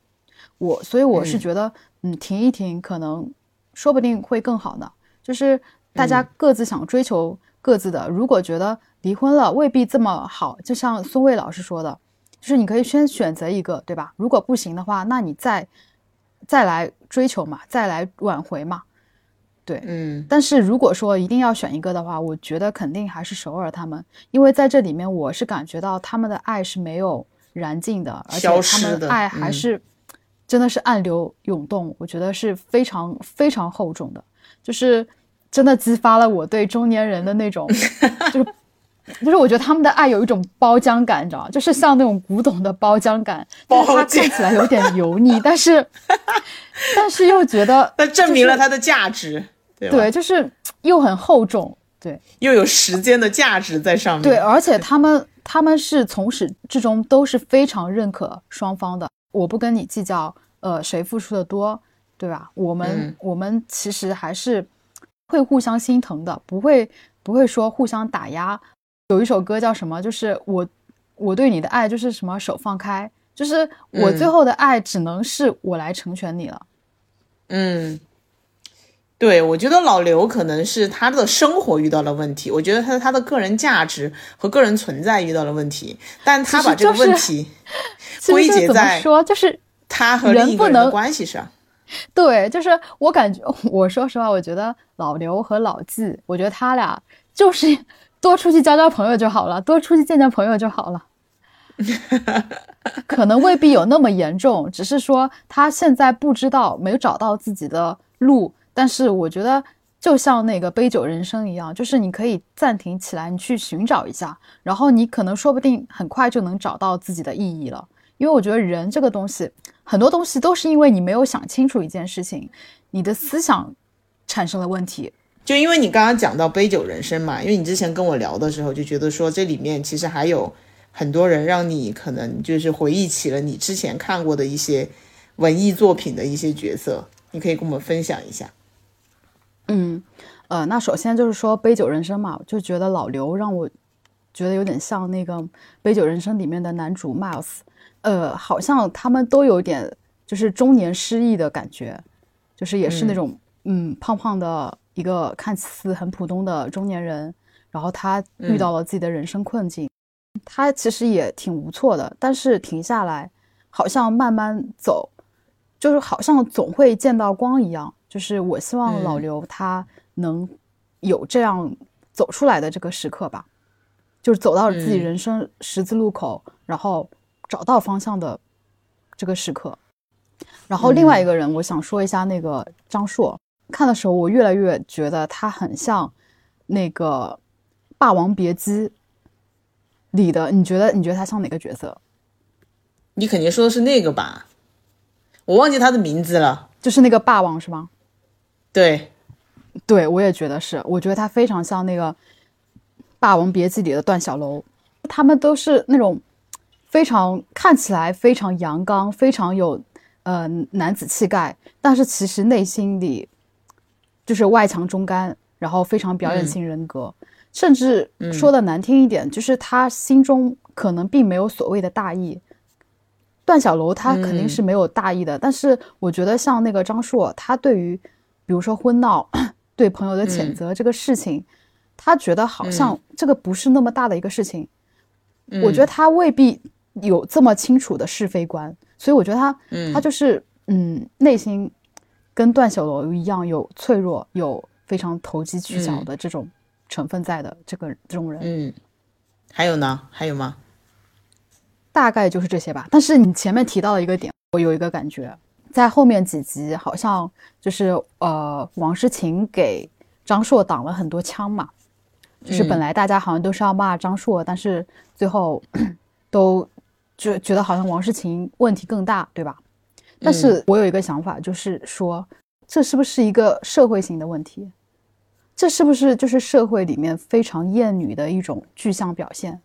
我所以我是嗯觉得，嗯，停一停，可能说不定会更好呢。就是大家嗯各自想追求各自的，如果觉得离婚了未必这么好，就像孙卫老师说的，就是你可以先选择一个，对吧？如果不行的话，那你再再来追求嘛，再来挽回嘛。对，嗯。但是如果说一定要选一个的话，我觉得肯定还是首尔他们，因为在这里面我是感觉到他们的爱是没有燃尽的，而且他们的们爱还嗯。是真的是暗流涌动，我觉得是非常非常厚重的，就是真的激发了我对中年人的那种，就是就是我觉得他们的爱有一种包浆感，你知道吗？就是像那种古董的包浆感，就是它包浆看起来有点油腻，但是 但是又觉得那证明了它的价值，对就是又很厚重，对又有时间的价值在上面。对，而且他们他们是从始至终都是非常认可双方的，我不跟你计较，呃，谁付出的多，对吧？我们、嗯我们其实还是会互相心疼的，不会不会说互相打压。有一首歌叫什么？就是我我对你的爱就是什么手放开，就是我最嗯后的爱只能是我来成全你了。嗯，对，我觉得老刘可能是他的生活遇到了问题，我觉得他他的个人价值和个人存在遇到了问题，但他把这个问题归结在说，就是他和人不另一个人的能关系上。对，就是我感觉，我说实话，我觉得老刘和老纪，我觉得他俩就是多出去交交朋友就好了，多出去见见朋友就好了。可能未必有那么严重，只是说他现在不知道，没有找到自己的路。但是我觉得，就像那个杯酒人生一样，就是你可以暂停起来，你去寻找一下，然后你可能说不定很快就能找到自己的意义了。因为我觉得人这个东西，很多东西都是因为你没有想清楚一件事情，你的思想产生了问题。就因为你刚刚讲到杯酒人生嘛，因为你之前跟我聊的时候就觉得说这里面其实还有很多人让你可能就是回忆起了你之前看过的一些文艺作品的一些角色，你可以跟我们分享一下。嗯，呃，那首先就是说杯酒人生嘛，就觉得老刘让我觉得有点像那个《杯酒人生》里面的男主 Miles，呃，好像他们都有点就是中年失意的感觉，就是也是那种嗯胖胖的一个看似很普通的中年人，然后他遇到了自己的人生困境，他其实也挺无措的，但是停下来，好像慢慢走，就是好像总会见到光一样。就是我希望老刘他能有这样走出来的这个时刻吧，就是走到自己人生十字路口，然后找到方向的这个时刻。然后另外一个人，我想说一下那个张硕，看的时候我越来越觉得他很像那个《霸王别姬》里的，你觉得你觉得他像哪个角色？你肯定说的是那个吧？我忘记他的名字了，就是那个霸王是吗？对，对我也觉得是，我觉得他非常像那个《霸王别姬》里的段小楼，他们都是那种非常看起来非常阳刚、非常有呃男子气概，但是其实内心里就是外强中干，然后非常表演型人格，甚至说的难听一点，就是他心中可能并没有所谓的大义。段小楼他肯定是没有大义的，但是我觉得像那个张硕，他对于比如说婚闹，对朋友的谴责这个事情，他觉得好像这个不是那么大的一个事情。我觉得他未必有这么清楚的是非观，所以我觉得他，他就是嗯，内心跟段小楼一样有脆弱，有非常投机取巧的这种成分在的这个这种人。嗯，还有呢？还有吗？大概就是这些吧。但是你前面提到的一个点，我有一个感觉。在后面几集，好像就是呃，王诗晴给张硕挡了很多枪嘛。就是本来大家好像都是要骂张硕，但是最后 都就觉得好像王诗晴问题更大，对吧？但是我有一个想法，就是说这是不是一个社会性的问题？这是不是就是社会里面非常厌女的一种具象表现？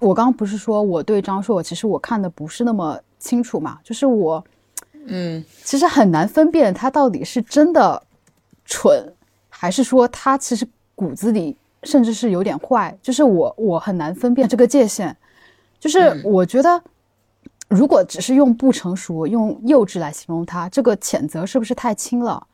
我刚刚不是说我对张硕，其实我看的不是那么清楚嘛，就是我。嗯，其实很难分辨他到底是真的蠢，还是说他其实骨子里甚至是有点坏。就是我我很难分辨这个界限。就是我觉得，如果只是用不成熟、用幼稚来形容他，这个谴责是不是太轻了？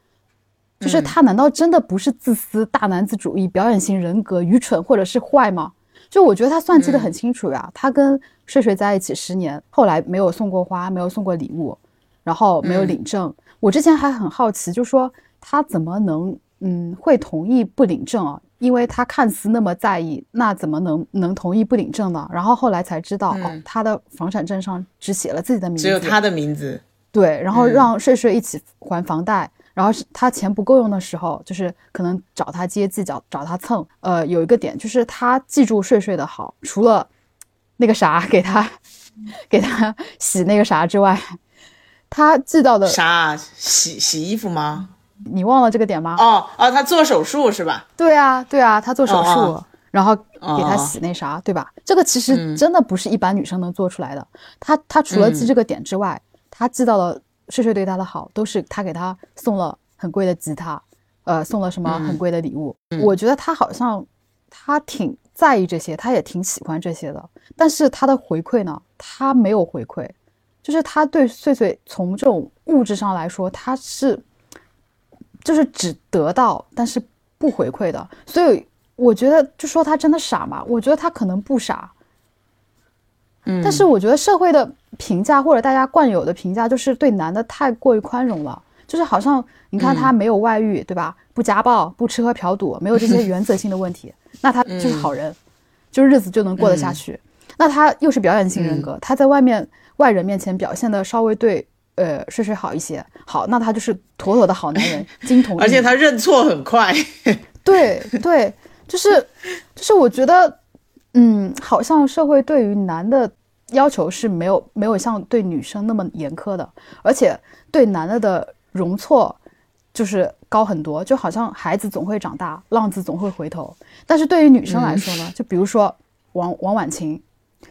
就是他难道真的不是自私、大男子主义、表演型人格、愚蠢或者是坏吗？就我觉得他算计的很清楚呀。他跟睡睡在一起十年，后来没有送过花，没有送过礼物。然后没有领证，我之前还很好奇，就说他怎么能嗯会同意不领证啊？因为他看似那么在意，那怎么能能同意不领证呢？然后后来才知道，哦，他的房产证上只写了自己的名字，只有他的名字。对，然后让睡睡一起还房贷，然后是他钱不够用的时候，就是可能找他接济，找找他蹭。呃，有一个点就是他记住睡睡的好，除了那个啥给他 给他洗那个啥之外。他记到的啥？洗洗衣服吗？你忘了这个点吗？哦哦，他做手术是吧？对啊对啊，他做手术，然后给他洗那啥，对吧？这个其实真的不是一般女生能做出来的。他他除了记这个点之外，他记到了睡睡对他的好，都是他给他送了很贵的吉他，呃，送了什么很贵的礼物。我觉得他好像他挺在意这些，他也挺喜欢这些的。但是他的回馈呢？他没有回馈。就是他对穗穗从这种物质上来说，他是就是只得到但是不回馈的，所以我觉得就说他真的傻嘛？我觉得他可能不傻，嗯，但是我觉得社会的评价或者大家惯有的评价就是对男的太过于宽容了，就是好像你看他没有外遇，对吧？不家暴，不吃喝嫖赌，没有这些 原则性的问题，那他就是好人，就日子就能过得下去。那他又是表演型人格，他在外面。外人面前表现的稍微对呃睡睡好一些，好，那他就是妥妥的好男人，金童。而且他认错很快。对对，就是就是我觉得，嗯，好像社会对于男的要求是没有没有像对女生那么严苛的，而且对男的的容错就是高很多，就好像孩子总会长大，浪子总会回头。但是对于女生来说呢，就比如说王王婉晴。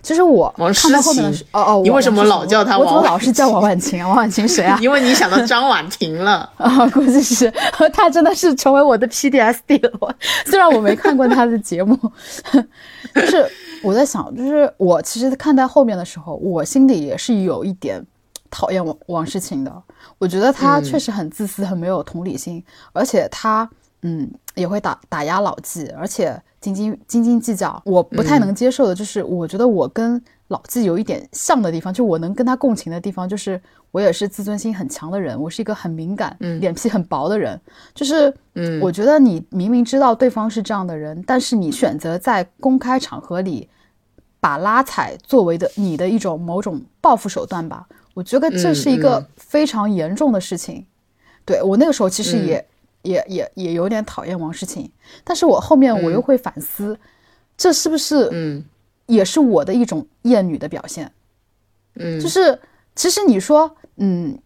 其实我看到后面的是哦哦，你为什么老叫他？我怎么老是叫王婉晴啊？王婉晴谁啊？因为你想到张婉婷了啊，估计是他真的是成为我的 PDSD 了。虽然我没看过他的节目，就是我在想，就是我其实看待后面的时候，我心里也是有一点讨厌王王诗晴的。我觉得他确实很自私，很没有同理心，而且他嗯也会打打压老纪，而且斤斤斤斤计较。我不太能接受的就是，我觉得我跟老纪有一点像的地方，就我能跟他共情的地方，就是我也是自尊心很强的人，我是一个很敏感、脸皮很薄的人。就是，嗯，我觉得你明明知道对方是这样的人，但是你选择在公开场合里把拉踩作为的你的一种某种报复手段吧，我觉得这是一个非常严重的事情。对我那个时候其实也也也也有点讨厌王诗晴，但是我后面我又会反思，这是不是嗯？也是我的一种厌女的表现，嗯，就是其实你说，嗯，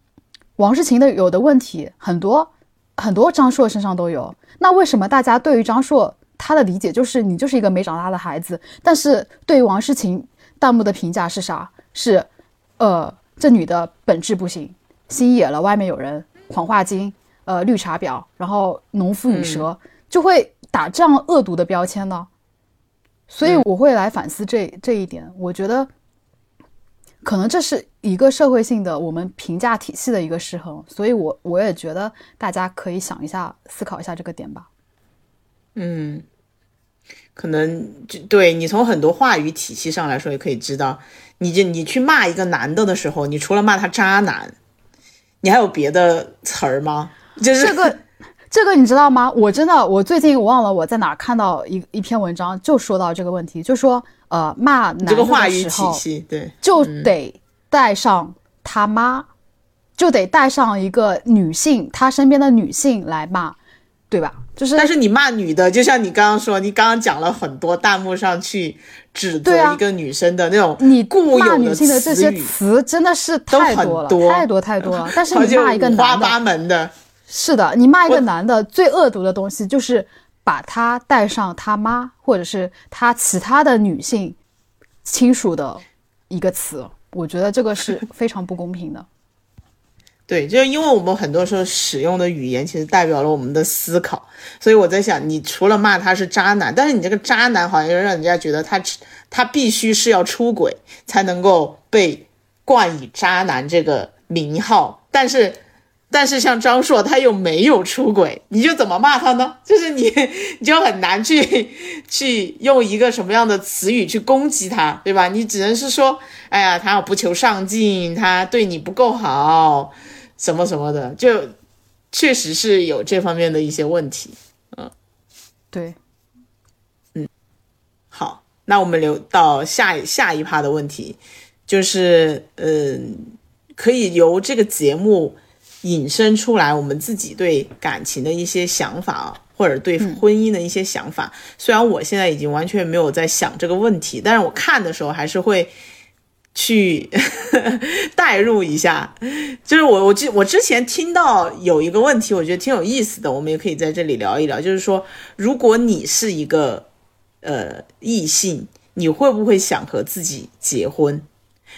王诗晴的有的问题很多，很多张硕身上都有。那为什么大家对于张硕他的理解就是你就是一个没长大的孩子？但是对于王诗晴，弹幕的评价是啥？是，呃，这女的本质不行，心野了，外面有人，谎话精，呃，绿茶婊，然后农夫与蛇，就会打这样恶毒的标签呢？所以我会来反思这这一点，我觉得可能这是一个社会性的我们评价体系的一个失衡，所以我我也觉得大家可以想一下、思考一下这个点吧。嗯，可能就对你从很多话语体系上来说，也可以知道，你就你去骂一个男的的时候，你除了骂他渣男，你还有别的词儿吗？就是这个。这个你知道吗？我真的，我最近我忘了我在哪看到一一篇文章，就说到这个问题，就说呃骂男的时候，对，就得带上他妈，就得带上一个女性，他身边的女性来骂，对吧？就是，但是你骂女的，就像你刚刚说，你刚刚讲了很多弹幕上去指责一个女生的那种，你固有的这些词真的是太多了，太多太多了。但是你骂一个五花八门的。是的，你骂一个男的最恶毒的东西就是把他带上他妈或者是他其他的女性亲属的一个词，我觉得这个是非常不公平的。对，就是因为我们很多时候使用的语言其实代表了我们的思考，所以我在想，你除了骂他是渣男，但是你这个渣男好像又让人家觉得他他必须是要出轨才能够被冠以渣男这个名号，但是。但是像张硕他又没有出轨，你就怎么骂他呢？就是你，你就很难去 去用一个什么样的词语去攻击他，对吧？你只能是说，哎呀，他不求上进，他对你不够好，什么什么的，就确实是有这方面的一些问题。嗯，对，嗯，好，那我们留到下下一趴的问题，就是嗯，可以由这个节目。引申出来我们自己对感情的一些想法，或者对婚姻的一些想法。虽然我现在已经完全没有在想这个问题，但是我看的时候还是会去 代入一下。就是我我之我之前听到有一个问题，我觉得挺有意思的，我们也可以在这里聊一聊。就是说，如果你是一个呃异性，你会不会想和自己结婚？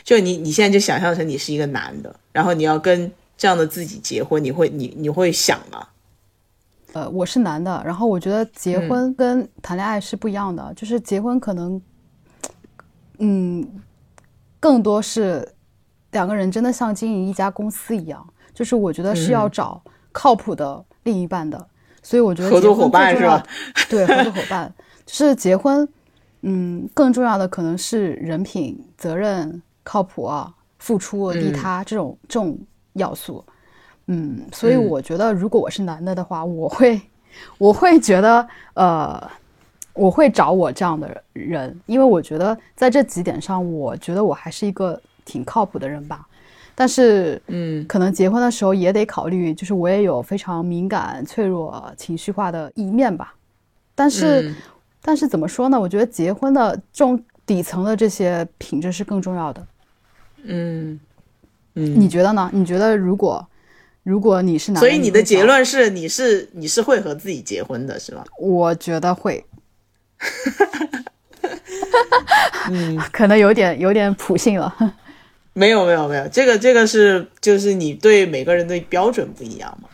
就你你现在就想象成你是一个男的，然后你要跟。这样的自己结婚，你会你你会想吗？呃，我是男的，然后我觉得结婚跟谈恋爱是不一样的，就是结婚可能，嗯，更多是两个人真的像经营一家公司一样，就是我觉得是要找靠谱的另一半的，所以我觉得合作伙伴是吧？对，合作伙伴 就是结婚，嗯，更重要的可能是人品、责任、靠谱啊，付出、利他这种这种。要素，嗯，所以我觉得，如果我是男的的话，我会，我会觉得，呃，我会找我这样的人，因为我觉得在这几点上，我觉得我还是一个挺靠谱的人吧。但是，嗯，可能结婚的时候也得考虑，就是我也有非常敏感、脆弱、情绪化的一面吧。但是，但是怎么说呢？我觉得结婚的这种底层的这些品质是更重要的。嗯。你觉得呢？你觉得如果如果你是男，所以你的结论是你是你是会和自己结婚的是吧？我觉得会，嗯，可能有点有点普信了。没有没有没有，这个这个是就是你对每个人的标准不一样嘛。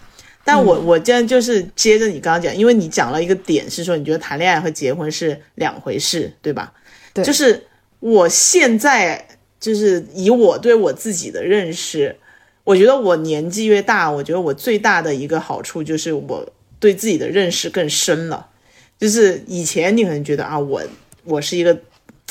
但我我这样就是接着你刚刚讲，因为你讲了一个点是说你觉得谈恋爱和结婚是两回事，对吧？对，就是我现在就是以我对我自己的认识，我觉得我年纪越大，我觉得我最大的一个好处就是我对自己的认识更深了。就是以前你可能觉得啊，我我是一个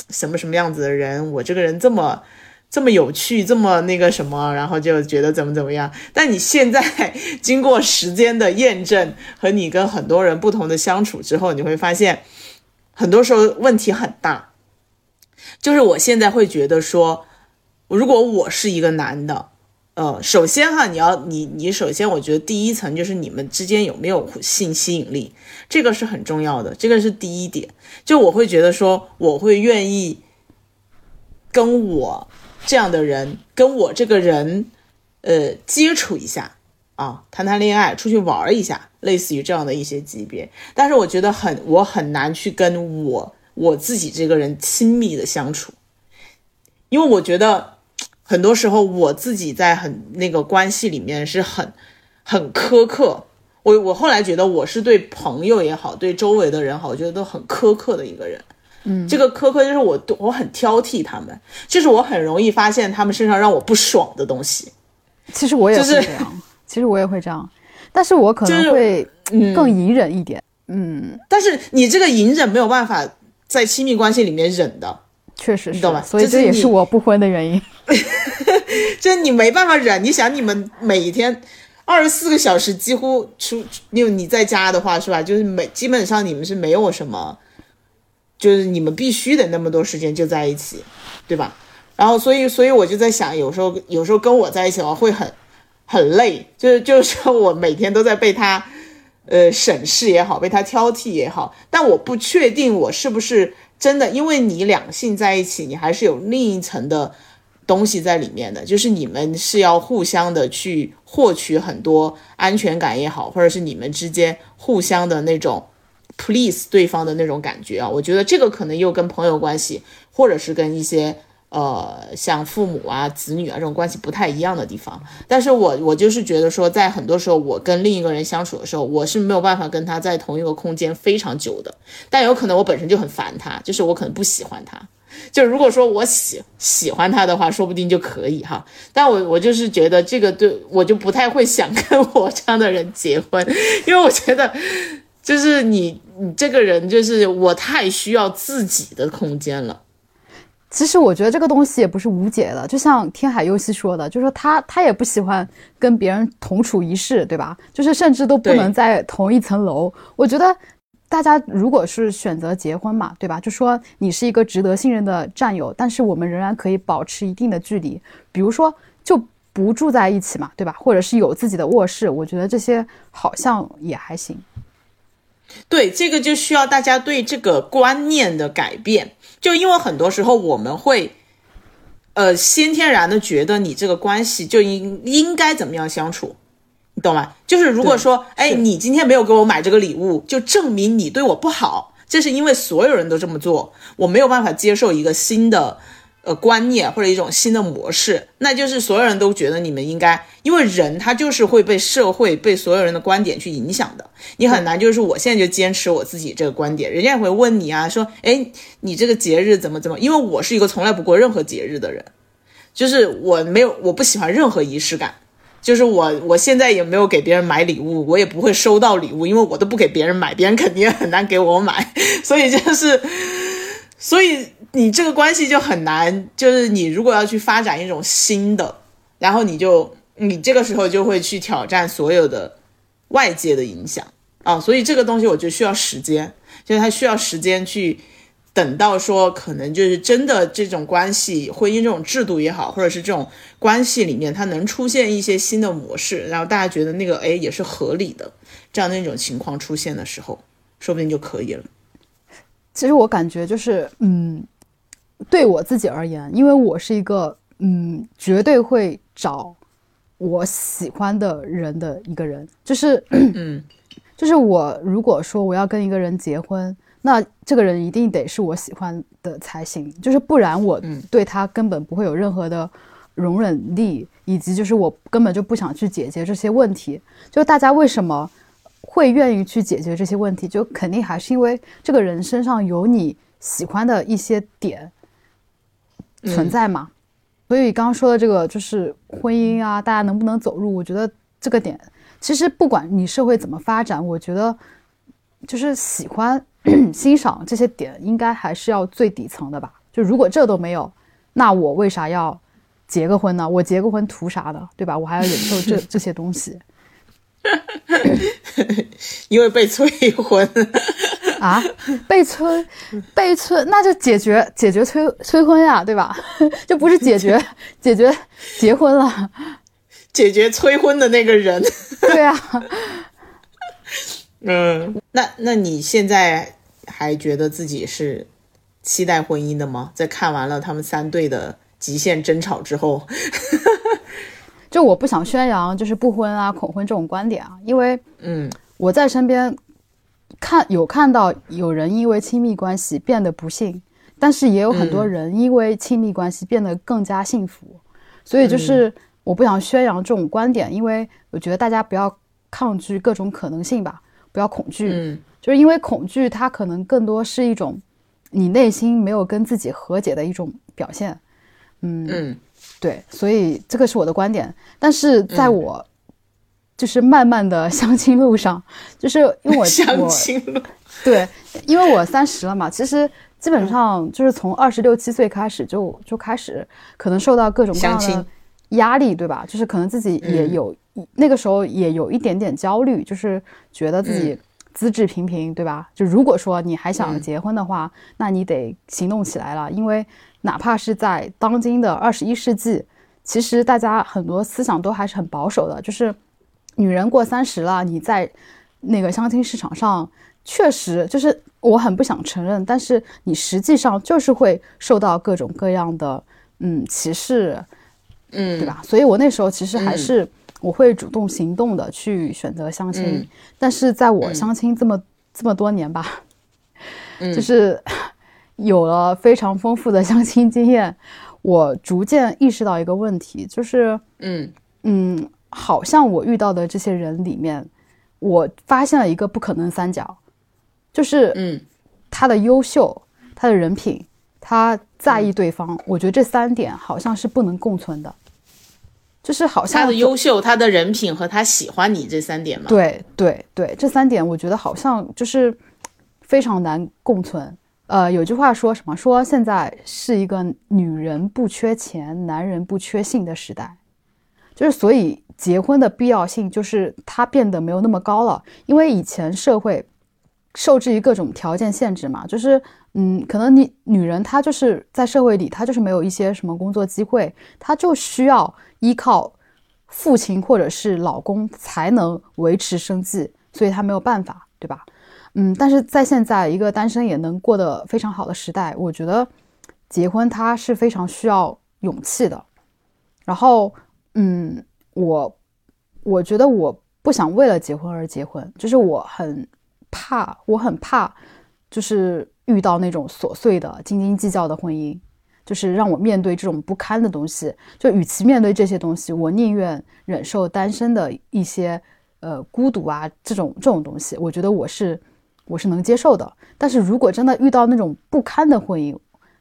什么什么样子的人，我这个人这么这么有趣，这么那个什么，然后就觉得怎么怎么样。但你现在 经过时间的验证和你跟很多人不同的相处之后，你会发现，很多时候问题很大。就是我现在会觉得说，如果我是一个男的。呃，首先哈，你要你你首先，我觉得第一层就是你们之间有没有性吸引力，这个是很重要的，这个是第一点。就我会觉得说，我会愿意跟我这样的人，跟我这个人，呃，接触一下啊，谈谈恋爱，出去玩一下，类似于这样的一些级别。但是我觉得很，我很难去跟我我自己这个人亲密的相处，因为我觉得。很多时候，我自己在很那个关系里面是很很苛刻。我我后来觉得我是对朋友也好，对周围的人好，我觉得都很苛刻的一个人。嗯，这个苛刻就是我我很挑剔他们，就是我很容易发现他们身上让我不爽的东西。其实我也会这样，其实我也会这样，但是我可能会更隐忍一点。嗯，但是你这个隐忍没有办法在亲密关系里面忍的。确实，你懂吧？所以这也是我不婚的原因。就是你没办法忍。你想，你们每天二十四个小时几乎出，因为你在家的话是吧？就是每基本上你们是没有什么，就是你们必须得那么多时间就在一起，对吧？然后所以所以我就在想，有时候有时候跟我在一起的话会很很累，就是就是说我每天都在被他呃审视也好，被他挑剔也好，但我不确定我是不是。真的，因为你两性在一起，你还是有另一层的东西在里面的，就是你们是要互相的去获取很多安全感也好，或者是你们之间互相的那种 please 对方的那种感觉啊。我觉得这个可能又跟朋友关系，或者是跟一些。呃，像父母啊、子女啊这种关系不太一样的地方，但是我我就是觉得说，在很多时候，我跟另一个人相处的时候，我是没有办法跟他在同一个空间非常久的。但有可能我本身就很烦他，就是我可能不喜欢他。就如果说我喜喜欢他的话，说不定就可以哈。但我我就是觉得这个对我就不太会想跟我这样的人结婚，因为我觉得就是你你这个人就是我太需要自己的空间了。其实我觉得这个东西也不是无解的，就像天海佑希说的，就是说他他也不喜欢跟别人同处一室，对吧？就是甚至都不能在同一层楼。我觉得大家如果是选择结婚嘛，对吧？就说你是一个值得信任的战友，但是我们仍然可以保持一定的距离，比如说就不住在一起嘛，对吧？或者是有自己的卧室，我觉得这些好像也还行。对，这个就需要大家对这个观念的改变。就因为很多时候我们会，呃，先天然的觉得你这个关系就应应该怎么样相处，你懂吗？就是如果说，哎，你今天没有给我买这个礼物，就证明你对我不好，这是因为所有人都这么做，我没有办法接受一个新的。呃，观念或者一种新的模式，那就是所有人都觉得你们应该，因为人他就是会被社会、被所有人的观点去影响的。你很难就是我现在就坚持我自己这个观点，人家也会问你啊，说，哎，你这个节日怎么怎么？因为我是一个从来不过任何节日的人，就是我没有，我不喜欢任何仪式感，就是我我现在也没有给别人买礼物，我也不会收到礼物，因为我都不给别人买，别人肯定很难给我买，所以就是，所以。你这个关系就很难，就是你如果要去发展一种新的，然后你就你这个时候就会去挑战所有的外界的影响啊，所以这个东西我觉得需要时间，就是它需要时间去等到说可能就是真的这种关系，婚姻这种制度也好，或者是这种关系里面它能出现一些新的模式，然后大家觉得那个哎也是合理的这样的一种情况出现的时候，说不定就可以了。其实我感觉就是嗯。对我自己而言，因为我是一个嗯，绝对会找我喜欢的人的一个人，就是嗯，就是我如果说我要跟一个人结婚，那这个人一定得是我喜欢的才行，就是不然我对他根本不会有任何的容忍力，以及就是我根本就不想去解决这些问题。就大家为什么会愿意去解决这些问题，就肯定还是因为这个人身上有你。喜欢的一些点存在嘛。所以刚刚说的这个就是婚姻啊，大家能不能走入？我觉得这个点，其实不管你社会怎么发展，我觉得就是喜欢、欣赏这些点，应该还是要最底层的吧。就如果这都没有，那我为啥要结个婚呢？我结个婚图啥的，对吧？我还要忍受这 这些东西，因为被催婚。啊，被催，被催，那就解决解决催催婚呀，对吧？就不是解决解决结婚了，解决催婚的那个人。对啊，嗯，那那你现在还觉得自己是期待婚姻的吗？在看完了他们三对的极限争吵之后，就我不想宣扬就是不婚啊、恐婚这种观点啊，因为嗯，我在身边。看有看到有人因为亲密关系变得不幸，但是也有很多人因为亲密关系变得更加幸福，所以就是我不想宣扬这种观点，因为我觉得大家不要抗拒各种可能性吧，不要恐惧，嗯，就是因为恐惧它可能更多是一种你内心没有跟自己和解的一种表现，嗯。嗯，对，所以这个是我的观点，但是在我。就是慢慢的 相亲路上，就是因为我相亲路，对，因为我三十了嘛，其实基本上就是从二十六七岁开始就就开始可能受到各种各样的压力，对吧？就是可能自己也有那个时候也有一点点焦虑，就是觉得自己资质平平，对吧？就如果说你还想结婚的话，那你得行动起来了，因为哪怕是在当今的二十一世纪，其实大家很多思想都还是很保守的，就是。女人过三十了，你在那个相亲市场上，确实就是我很不想承认，但是你实际上就是会受到各种各样的嗯歧视，嗯，对吧？所以我那时候其实还是我会主动行动的去选择相亲，但是在我相亲这么这么多年吧，就是 有了非常丰富的相亲经验，我逐渐意识到一个问题，就是嗯嗯。好像我遇到的这些人里面，我发现了一个不可能三角，就是嗯，他的优秀，他的人品，他在意对方。我觉得这三点好像是不能共存的，就是好像他的优秀，他的人品和他喜欢你这三点嘛。对对对，这三点我觉得好像就是非常难共存。呃，有句话说什么？说现在是一个女人不缺钱，男人不缺性的时代，就是所以。结婚的必要性就是它变得没有那么高了，因为以前社会受制于各种条件限制嘛，就是嗯，可能你女人她就是在社会里，她就是没有一些什么工作机会，她就需要依靠父亲或者是老公才能维持生计，所以她没有办法，对吧？嗯，但是在现在一个单身也能过得非常好的时代，我觉得结婚它是非常需要勇气的，然后嗯。我，我觉得我不想为了结婚而结婚，就是我很怕，我很怕，就是遇到那种琐碎的、斤斤计较的婚姻，就是让我面对这种不堪的东西。就与其面对这些东西，我宁愿忍受单身的一些呃孤独啊，这种这种东西，我觉得我是我是能接受的。但是如果真的遇到那种不堪的婚姻，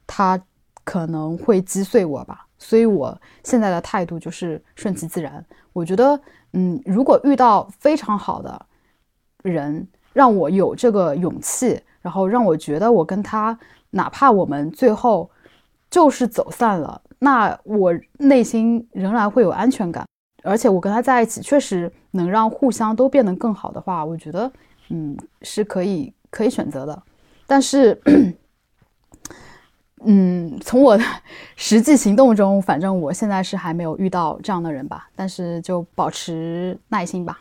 它可能会击碎我吧。所以，我现在的态度就是顺其自然。我觉得，嗯，如果遇到非常好的人，让我有这个勇气，然后让我觉得我跟他，哪怕我们最后就是走散了，那我内心仍然会有安全感，而且我跟他在一起确实能让互相都变得更好的话，我觉得，嗯，是可以可以选择的。但是。嗯，从我的实际行动中，反正我现在是还没有遇到这样的人吧。但是就保持耐心吧。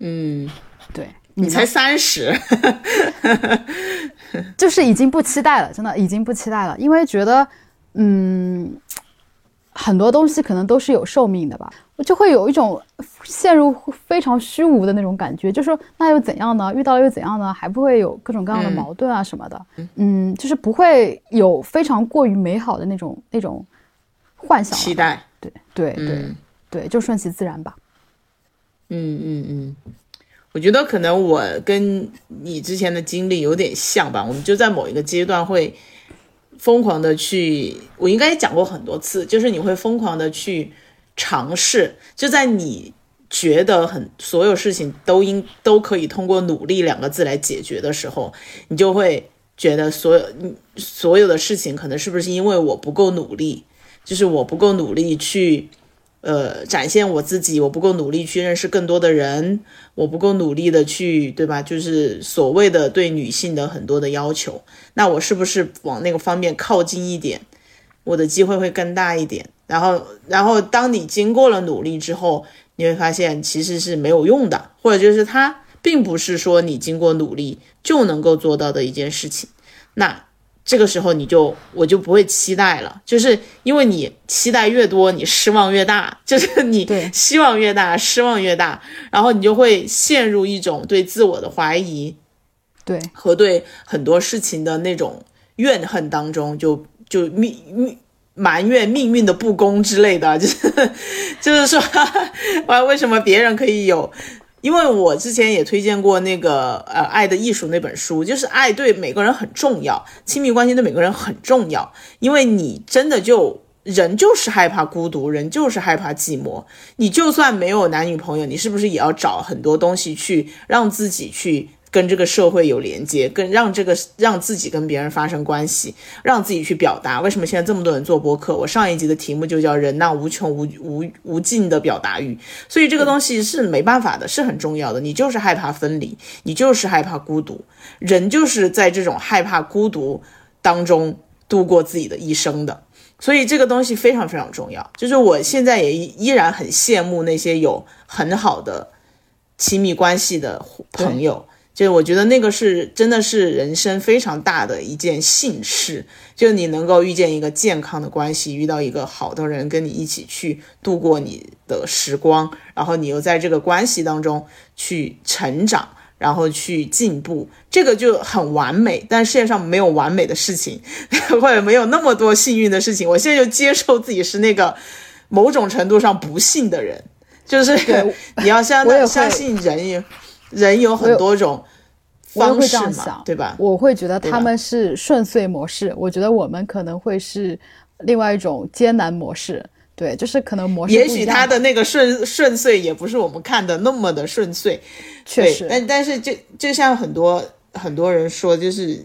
嗯，对你才三十，就是已经不期待了，真的已经不期待了，因为觉得，嗯。很多东西可能都是有寿命的吧，我就会有一种陷入非常虚无的那种感觉，就说那又怎样呢？遇到了又怎样呢？还不会有各种各样的矛盾啊什么的，嗯，就是不会有非常过于美好的那种那种幻想期待，对对对对，就顺其自然吧。嗯嗯嗯，我觉得可能我跟你之前的经历有点像吧，我们就在某一个阶段会疯狂的去，我应该也讲过很多次，就是你会疯狂的去尝试，就在你觉得很所有事情都应都可以通过努力两个字来解决的时候，你就会觉得所有所有的事情可能是不是因为我不够努力，就是我不够努力去。呃，展现我自己，我不够努力去认识更多的人，我不够努力的去，对吧？就是所谓的对女性的很多的要求，那我是不是往那个方面靠近一点，我的机会会更大一点？然后，然后当你经过了努力之后，你会发现其实是没有用的，或者就是它并不是说你经过努力就能够做到的一件事情，那。这个时候你就我就不会期待了，就是因为你期待越多，你失望越大，就是你 希望越大，失望越大，然后你就会陷入一种对自我的怀疑，对和对很多事情的那种怨恨当中，就就命命埋怨命运的不公之类的，就是就是说，啊，为什么别人可以有？因为我之前也推荐过那个呃《爱的艺术》那本书，就是爱对每个人很重要，亲密关系对每个人很重要。因为你真的就人就是害怕孤独，人就是害怕寂寞。你就算没有男女朋友，你是不是也要找很多东西去让自己去？跟这个社会有连接，跟让这个让自己跟别人发生关系，让自己去表达。为什么现在这么多人做播客？我上一集的题目就叫“人那无穷无无无尽的表达欲”。所以这个东西是没办法的，是很重要的。你就是害怕分离，你就是害怕孤独，人就是在这种害怕孤独当中度过自己的一生的。所以这个东西非常非常重要。就是我现在也依然很羡慕那些有很好的亲密关系的朋友。就我觉得那个是真的是人生非常大的一件幸事，就你能够遇见一个健康的关系，遇到一个好的人跟你一起去度过你的时光，然后你又在这个关系当中去成长，然后去进步，这个就很完美。但世界上没有完美的事情，或者没有那么多幸运的事情。我现在就接受自己是那个某种程度上不幸的人，就是 你要相相信人也。人有很多种方式嘛，对吧？我会觉得他们是顺遂模式，我觉得我们可能会是另外一种艰难模式。对，就是可能模式。也许他的那个顺顺遂也不是我们看的那么的顺遂，确实。但但是就就像很多很多人说，就是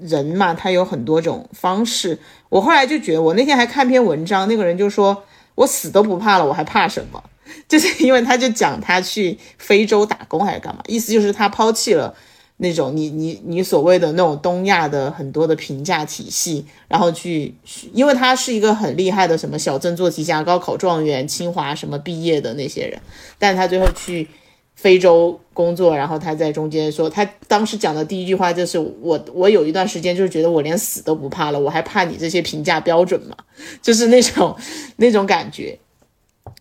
人嘛，他有很多种方式。我后来就觉得，我那天还看篇文章，那个人就说：“我死都不怕了，我还怕什么？”就是 因为他就讲他去非洲打工还是干嘛，意思就是他抛弃了那种你你你所谓的那种东亚的很多的评价体系，然后去，因为他是一个很厉害的什么小镇做题家、高考状元、清华什么毕业的那些人，但他最后去非洲工作，然后他在中间说，他当时讲的第一句话就是我我有一段时间就是觉得我连死都不怕了，我还怕你这些评价标准吗？就是那种那种感觉。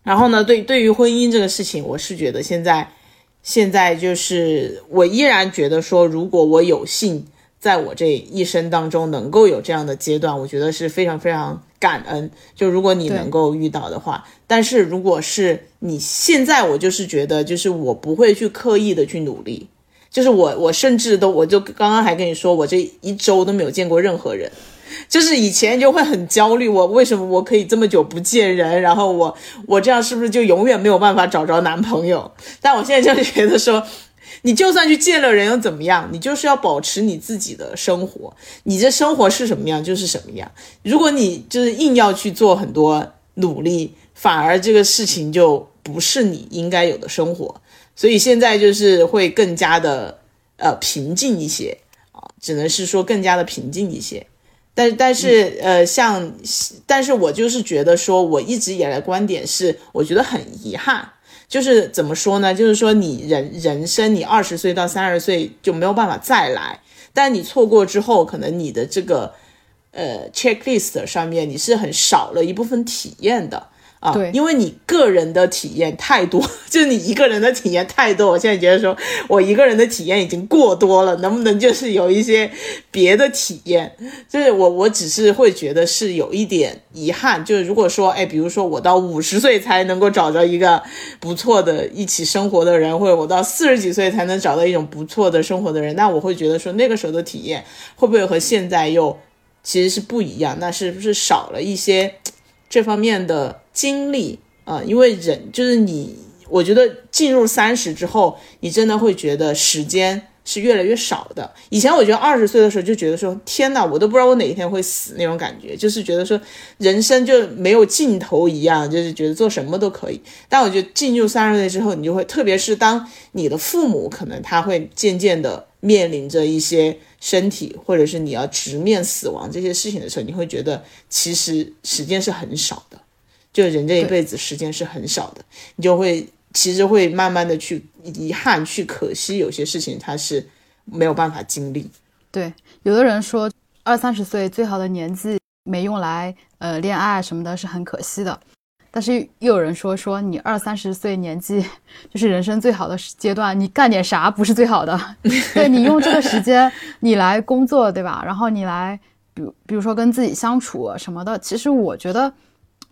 然后呢，对对于婚姻这个事情，我是觉得现在，现在就是我依然觉得说，如果我有幸在我这一生当中能够有这样的阶段，我觉得是非常非常感恩。就如果你能够遇到的话，但是如果是你现在，我就是觉得，就是我不会去刻意的去努力，就是我我甚至都，我就刚刚还跟你说，我这一周都没有见过任何人。就是以前就会很焦虑，我为什么我可以这么久不见人？然后我我这样是不是就永远没有办法找着男朋友？但我现在就觉得说，你就算去见了人又怎么样？你就是要保持你自己的生活，你这生活是什么样就是什么样。如果你就是硬要去做很多努力，反而这个事情就不是你应该有的生活。所以现在就是会更加的呃平静一些啊，只能是说更加的平静一些。但但是呃，像，但是我就是觉得说，我一直以来观点是，我觉得很遗憾，就是怎么说呢？就是说你人人生，你二十岁到三十岁就没有办法再来，但你错过之后，可能你的这个呃 checklist 上面你是很少了一部分体验的啊，对因为你个人的体验太多，就是你一个人的体验太多，我现在觉得说我一个人的体验已经过多了，能不能就是有一些别的体验？就是我我只是会觉得是有一点遗憾，就是如果说，哎，比如说我到五十岁才能够找着一个不错的一起生活的人，或者我到四十几岁才能找到一种不错的生活的人，那我会觉得说那个时候的体验会不会和现在又其实是不一样？那是不是少了一些这方面的经历啊、因为人就是你，我觉得进入三十之后，你真的会觉得时间是越来越少的。以前我觉得二十岁的时候就觉得说，天哪，我都不知道我哪一天会死那种感觉，就是觉得说人生就没有尽头一样，就是觉得做什么都可以。但我觉得进入三十岁之后，你就会，特别是当你的父母可能他会渐渐的面临着一些身体，或者是你要直面死亡这些事情的时候，你会觉得其实时间是很少的。就人这一辈子时间是很少的，你就会其实会慢慢的去遗憾、去可惜，有些事情它是没有办法经历。对，有的人说二三十岁最好的年纪没用来呃恋爱什么的，是很可惜的。但是又有人说说你二三十岁年纪 就是人生最好的阶段，你干点啥不是最好的？对你用这个时间你来工作，对吧？然后你来，比比如说跟自己相处什么的，其实我觉得，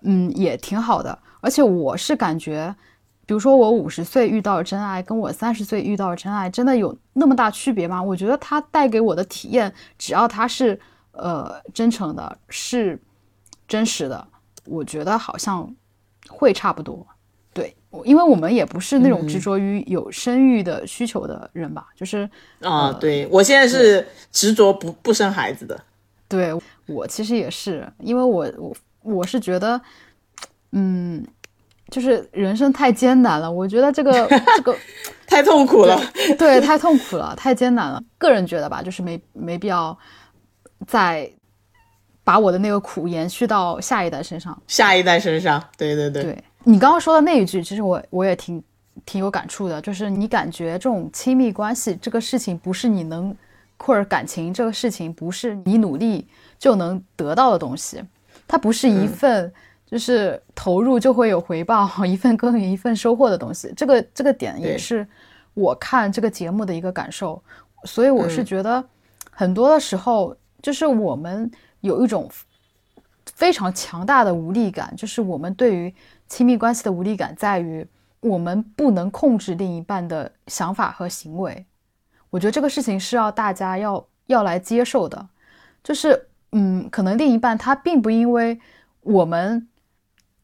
嗯，也挺好的。而且我是感觉，比如说我五十岁遇到真爱，跟我三十岁遇到真爱，真的有那么大区别吗？我觉得它带给我的体验，只要它是呃真诚的，是真实的，我觉得好像会差不多。对，我因为我们也不是那种执着于有生育的需求的人吧，就是啊、对我现在是执着不不生孩子的。对我其实也是，因为我我我是觉得，嗯，就是人生太艰难了，我觉得这个 这个太痛苦了，对太痛苦了，太艰难了。个人觉得吧，就是没没必要再把我的那个苦延续到下一代身上。下一代身上，对对对，对。你刚刚说的那一句，其实我我也挺挺有感触的，就是你感觉这种亲密关系这个事情不是你能，或者感情这个事情不是你努力就能得到的东西，它不是一份就是投入就会有回报，一份耕耘一份收获的东西。这个这个点也是我看这个节目的一个感受，所以我是觉得很多的时候，就是我们有一种非常强大的无力感，就是我们对于亲密关系的无力感在于我们不能控制另一半的想法和行为。我觉得这个事情是要大家要要来接受的，就是嗯，可能另一半他并不因为我们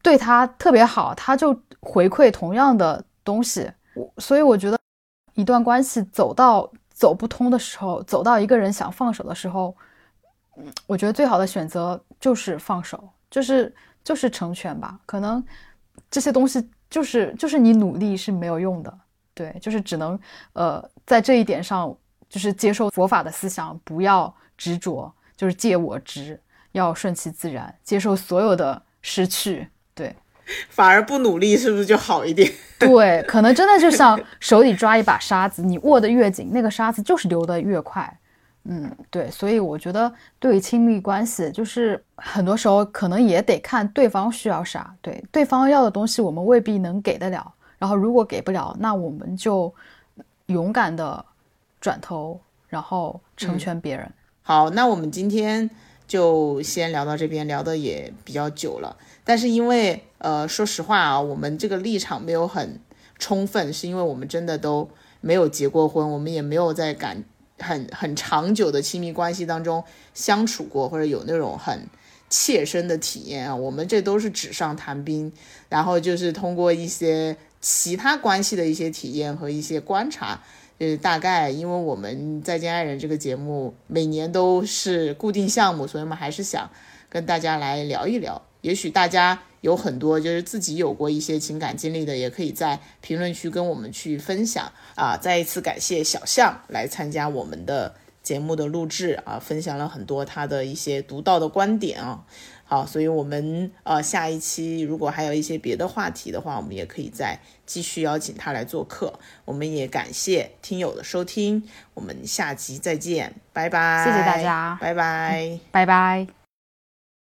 对他特别好，他就回馈同样的东西。我所以我觉得一段关系走到走不通的时候，走到一个人想放手的时候，嗯，我觉得最好的选择就是放手，就是就是成全吧。可能这些东西就是就是你努力是没有用的，对，就是只能呃在这一点上就是接受佛法的思想，不要执着，就是戒我执，要顺其自然，接受所有的失去。对 反而不努力是不是就好一点？对，可能真的就像手里抓一把沙子，你握得越紧，那个沙子就是流得越快。嗯，对，所以我觉得对于亲密关系，就是很多时候可能也得看对方需要啥，对，对方要的东西我们未必能给得了，然后如果给不了，那我们就勇敢的转头，然后成全别人。好，那我们今天就先聊到这边，聊的也比较久了。但是因为呃，说实话啊，我们这个立场没有很充分，是因为我们真的都没有结过婚，我们也没有在感很很长久的亲密关系当中相处过，或者有那种很切身的体验啊。我们这都是纸上谈兵，然后就是通过一些其他关系的一些体验和一些观察。就是大概，因为我们在见爱人这个节目每年都是固定项目，所以我们还是想跟大家来聊一聊。也许大家有很多就是自己有过一些情感经历的，也可以在评论区跟我们去分享啊。再一次感谢小象来参加我们的节目的录制啊，分享了很多他的一些独到的观点啊。好，所以我们呃下一期如果还有一些别的话题的话，我们也可以再继续邀请他来做客。我们也感谢听友的收听，我们下集再见，拜拜，谢谢大家拜拜。拜拜。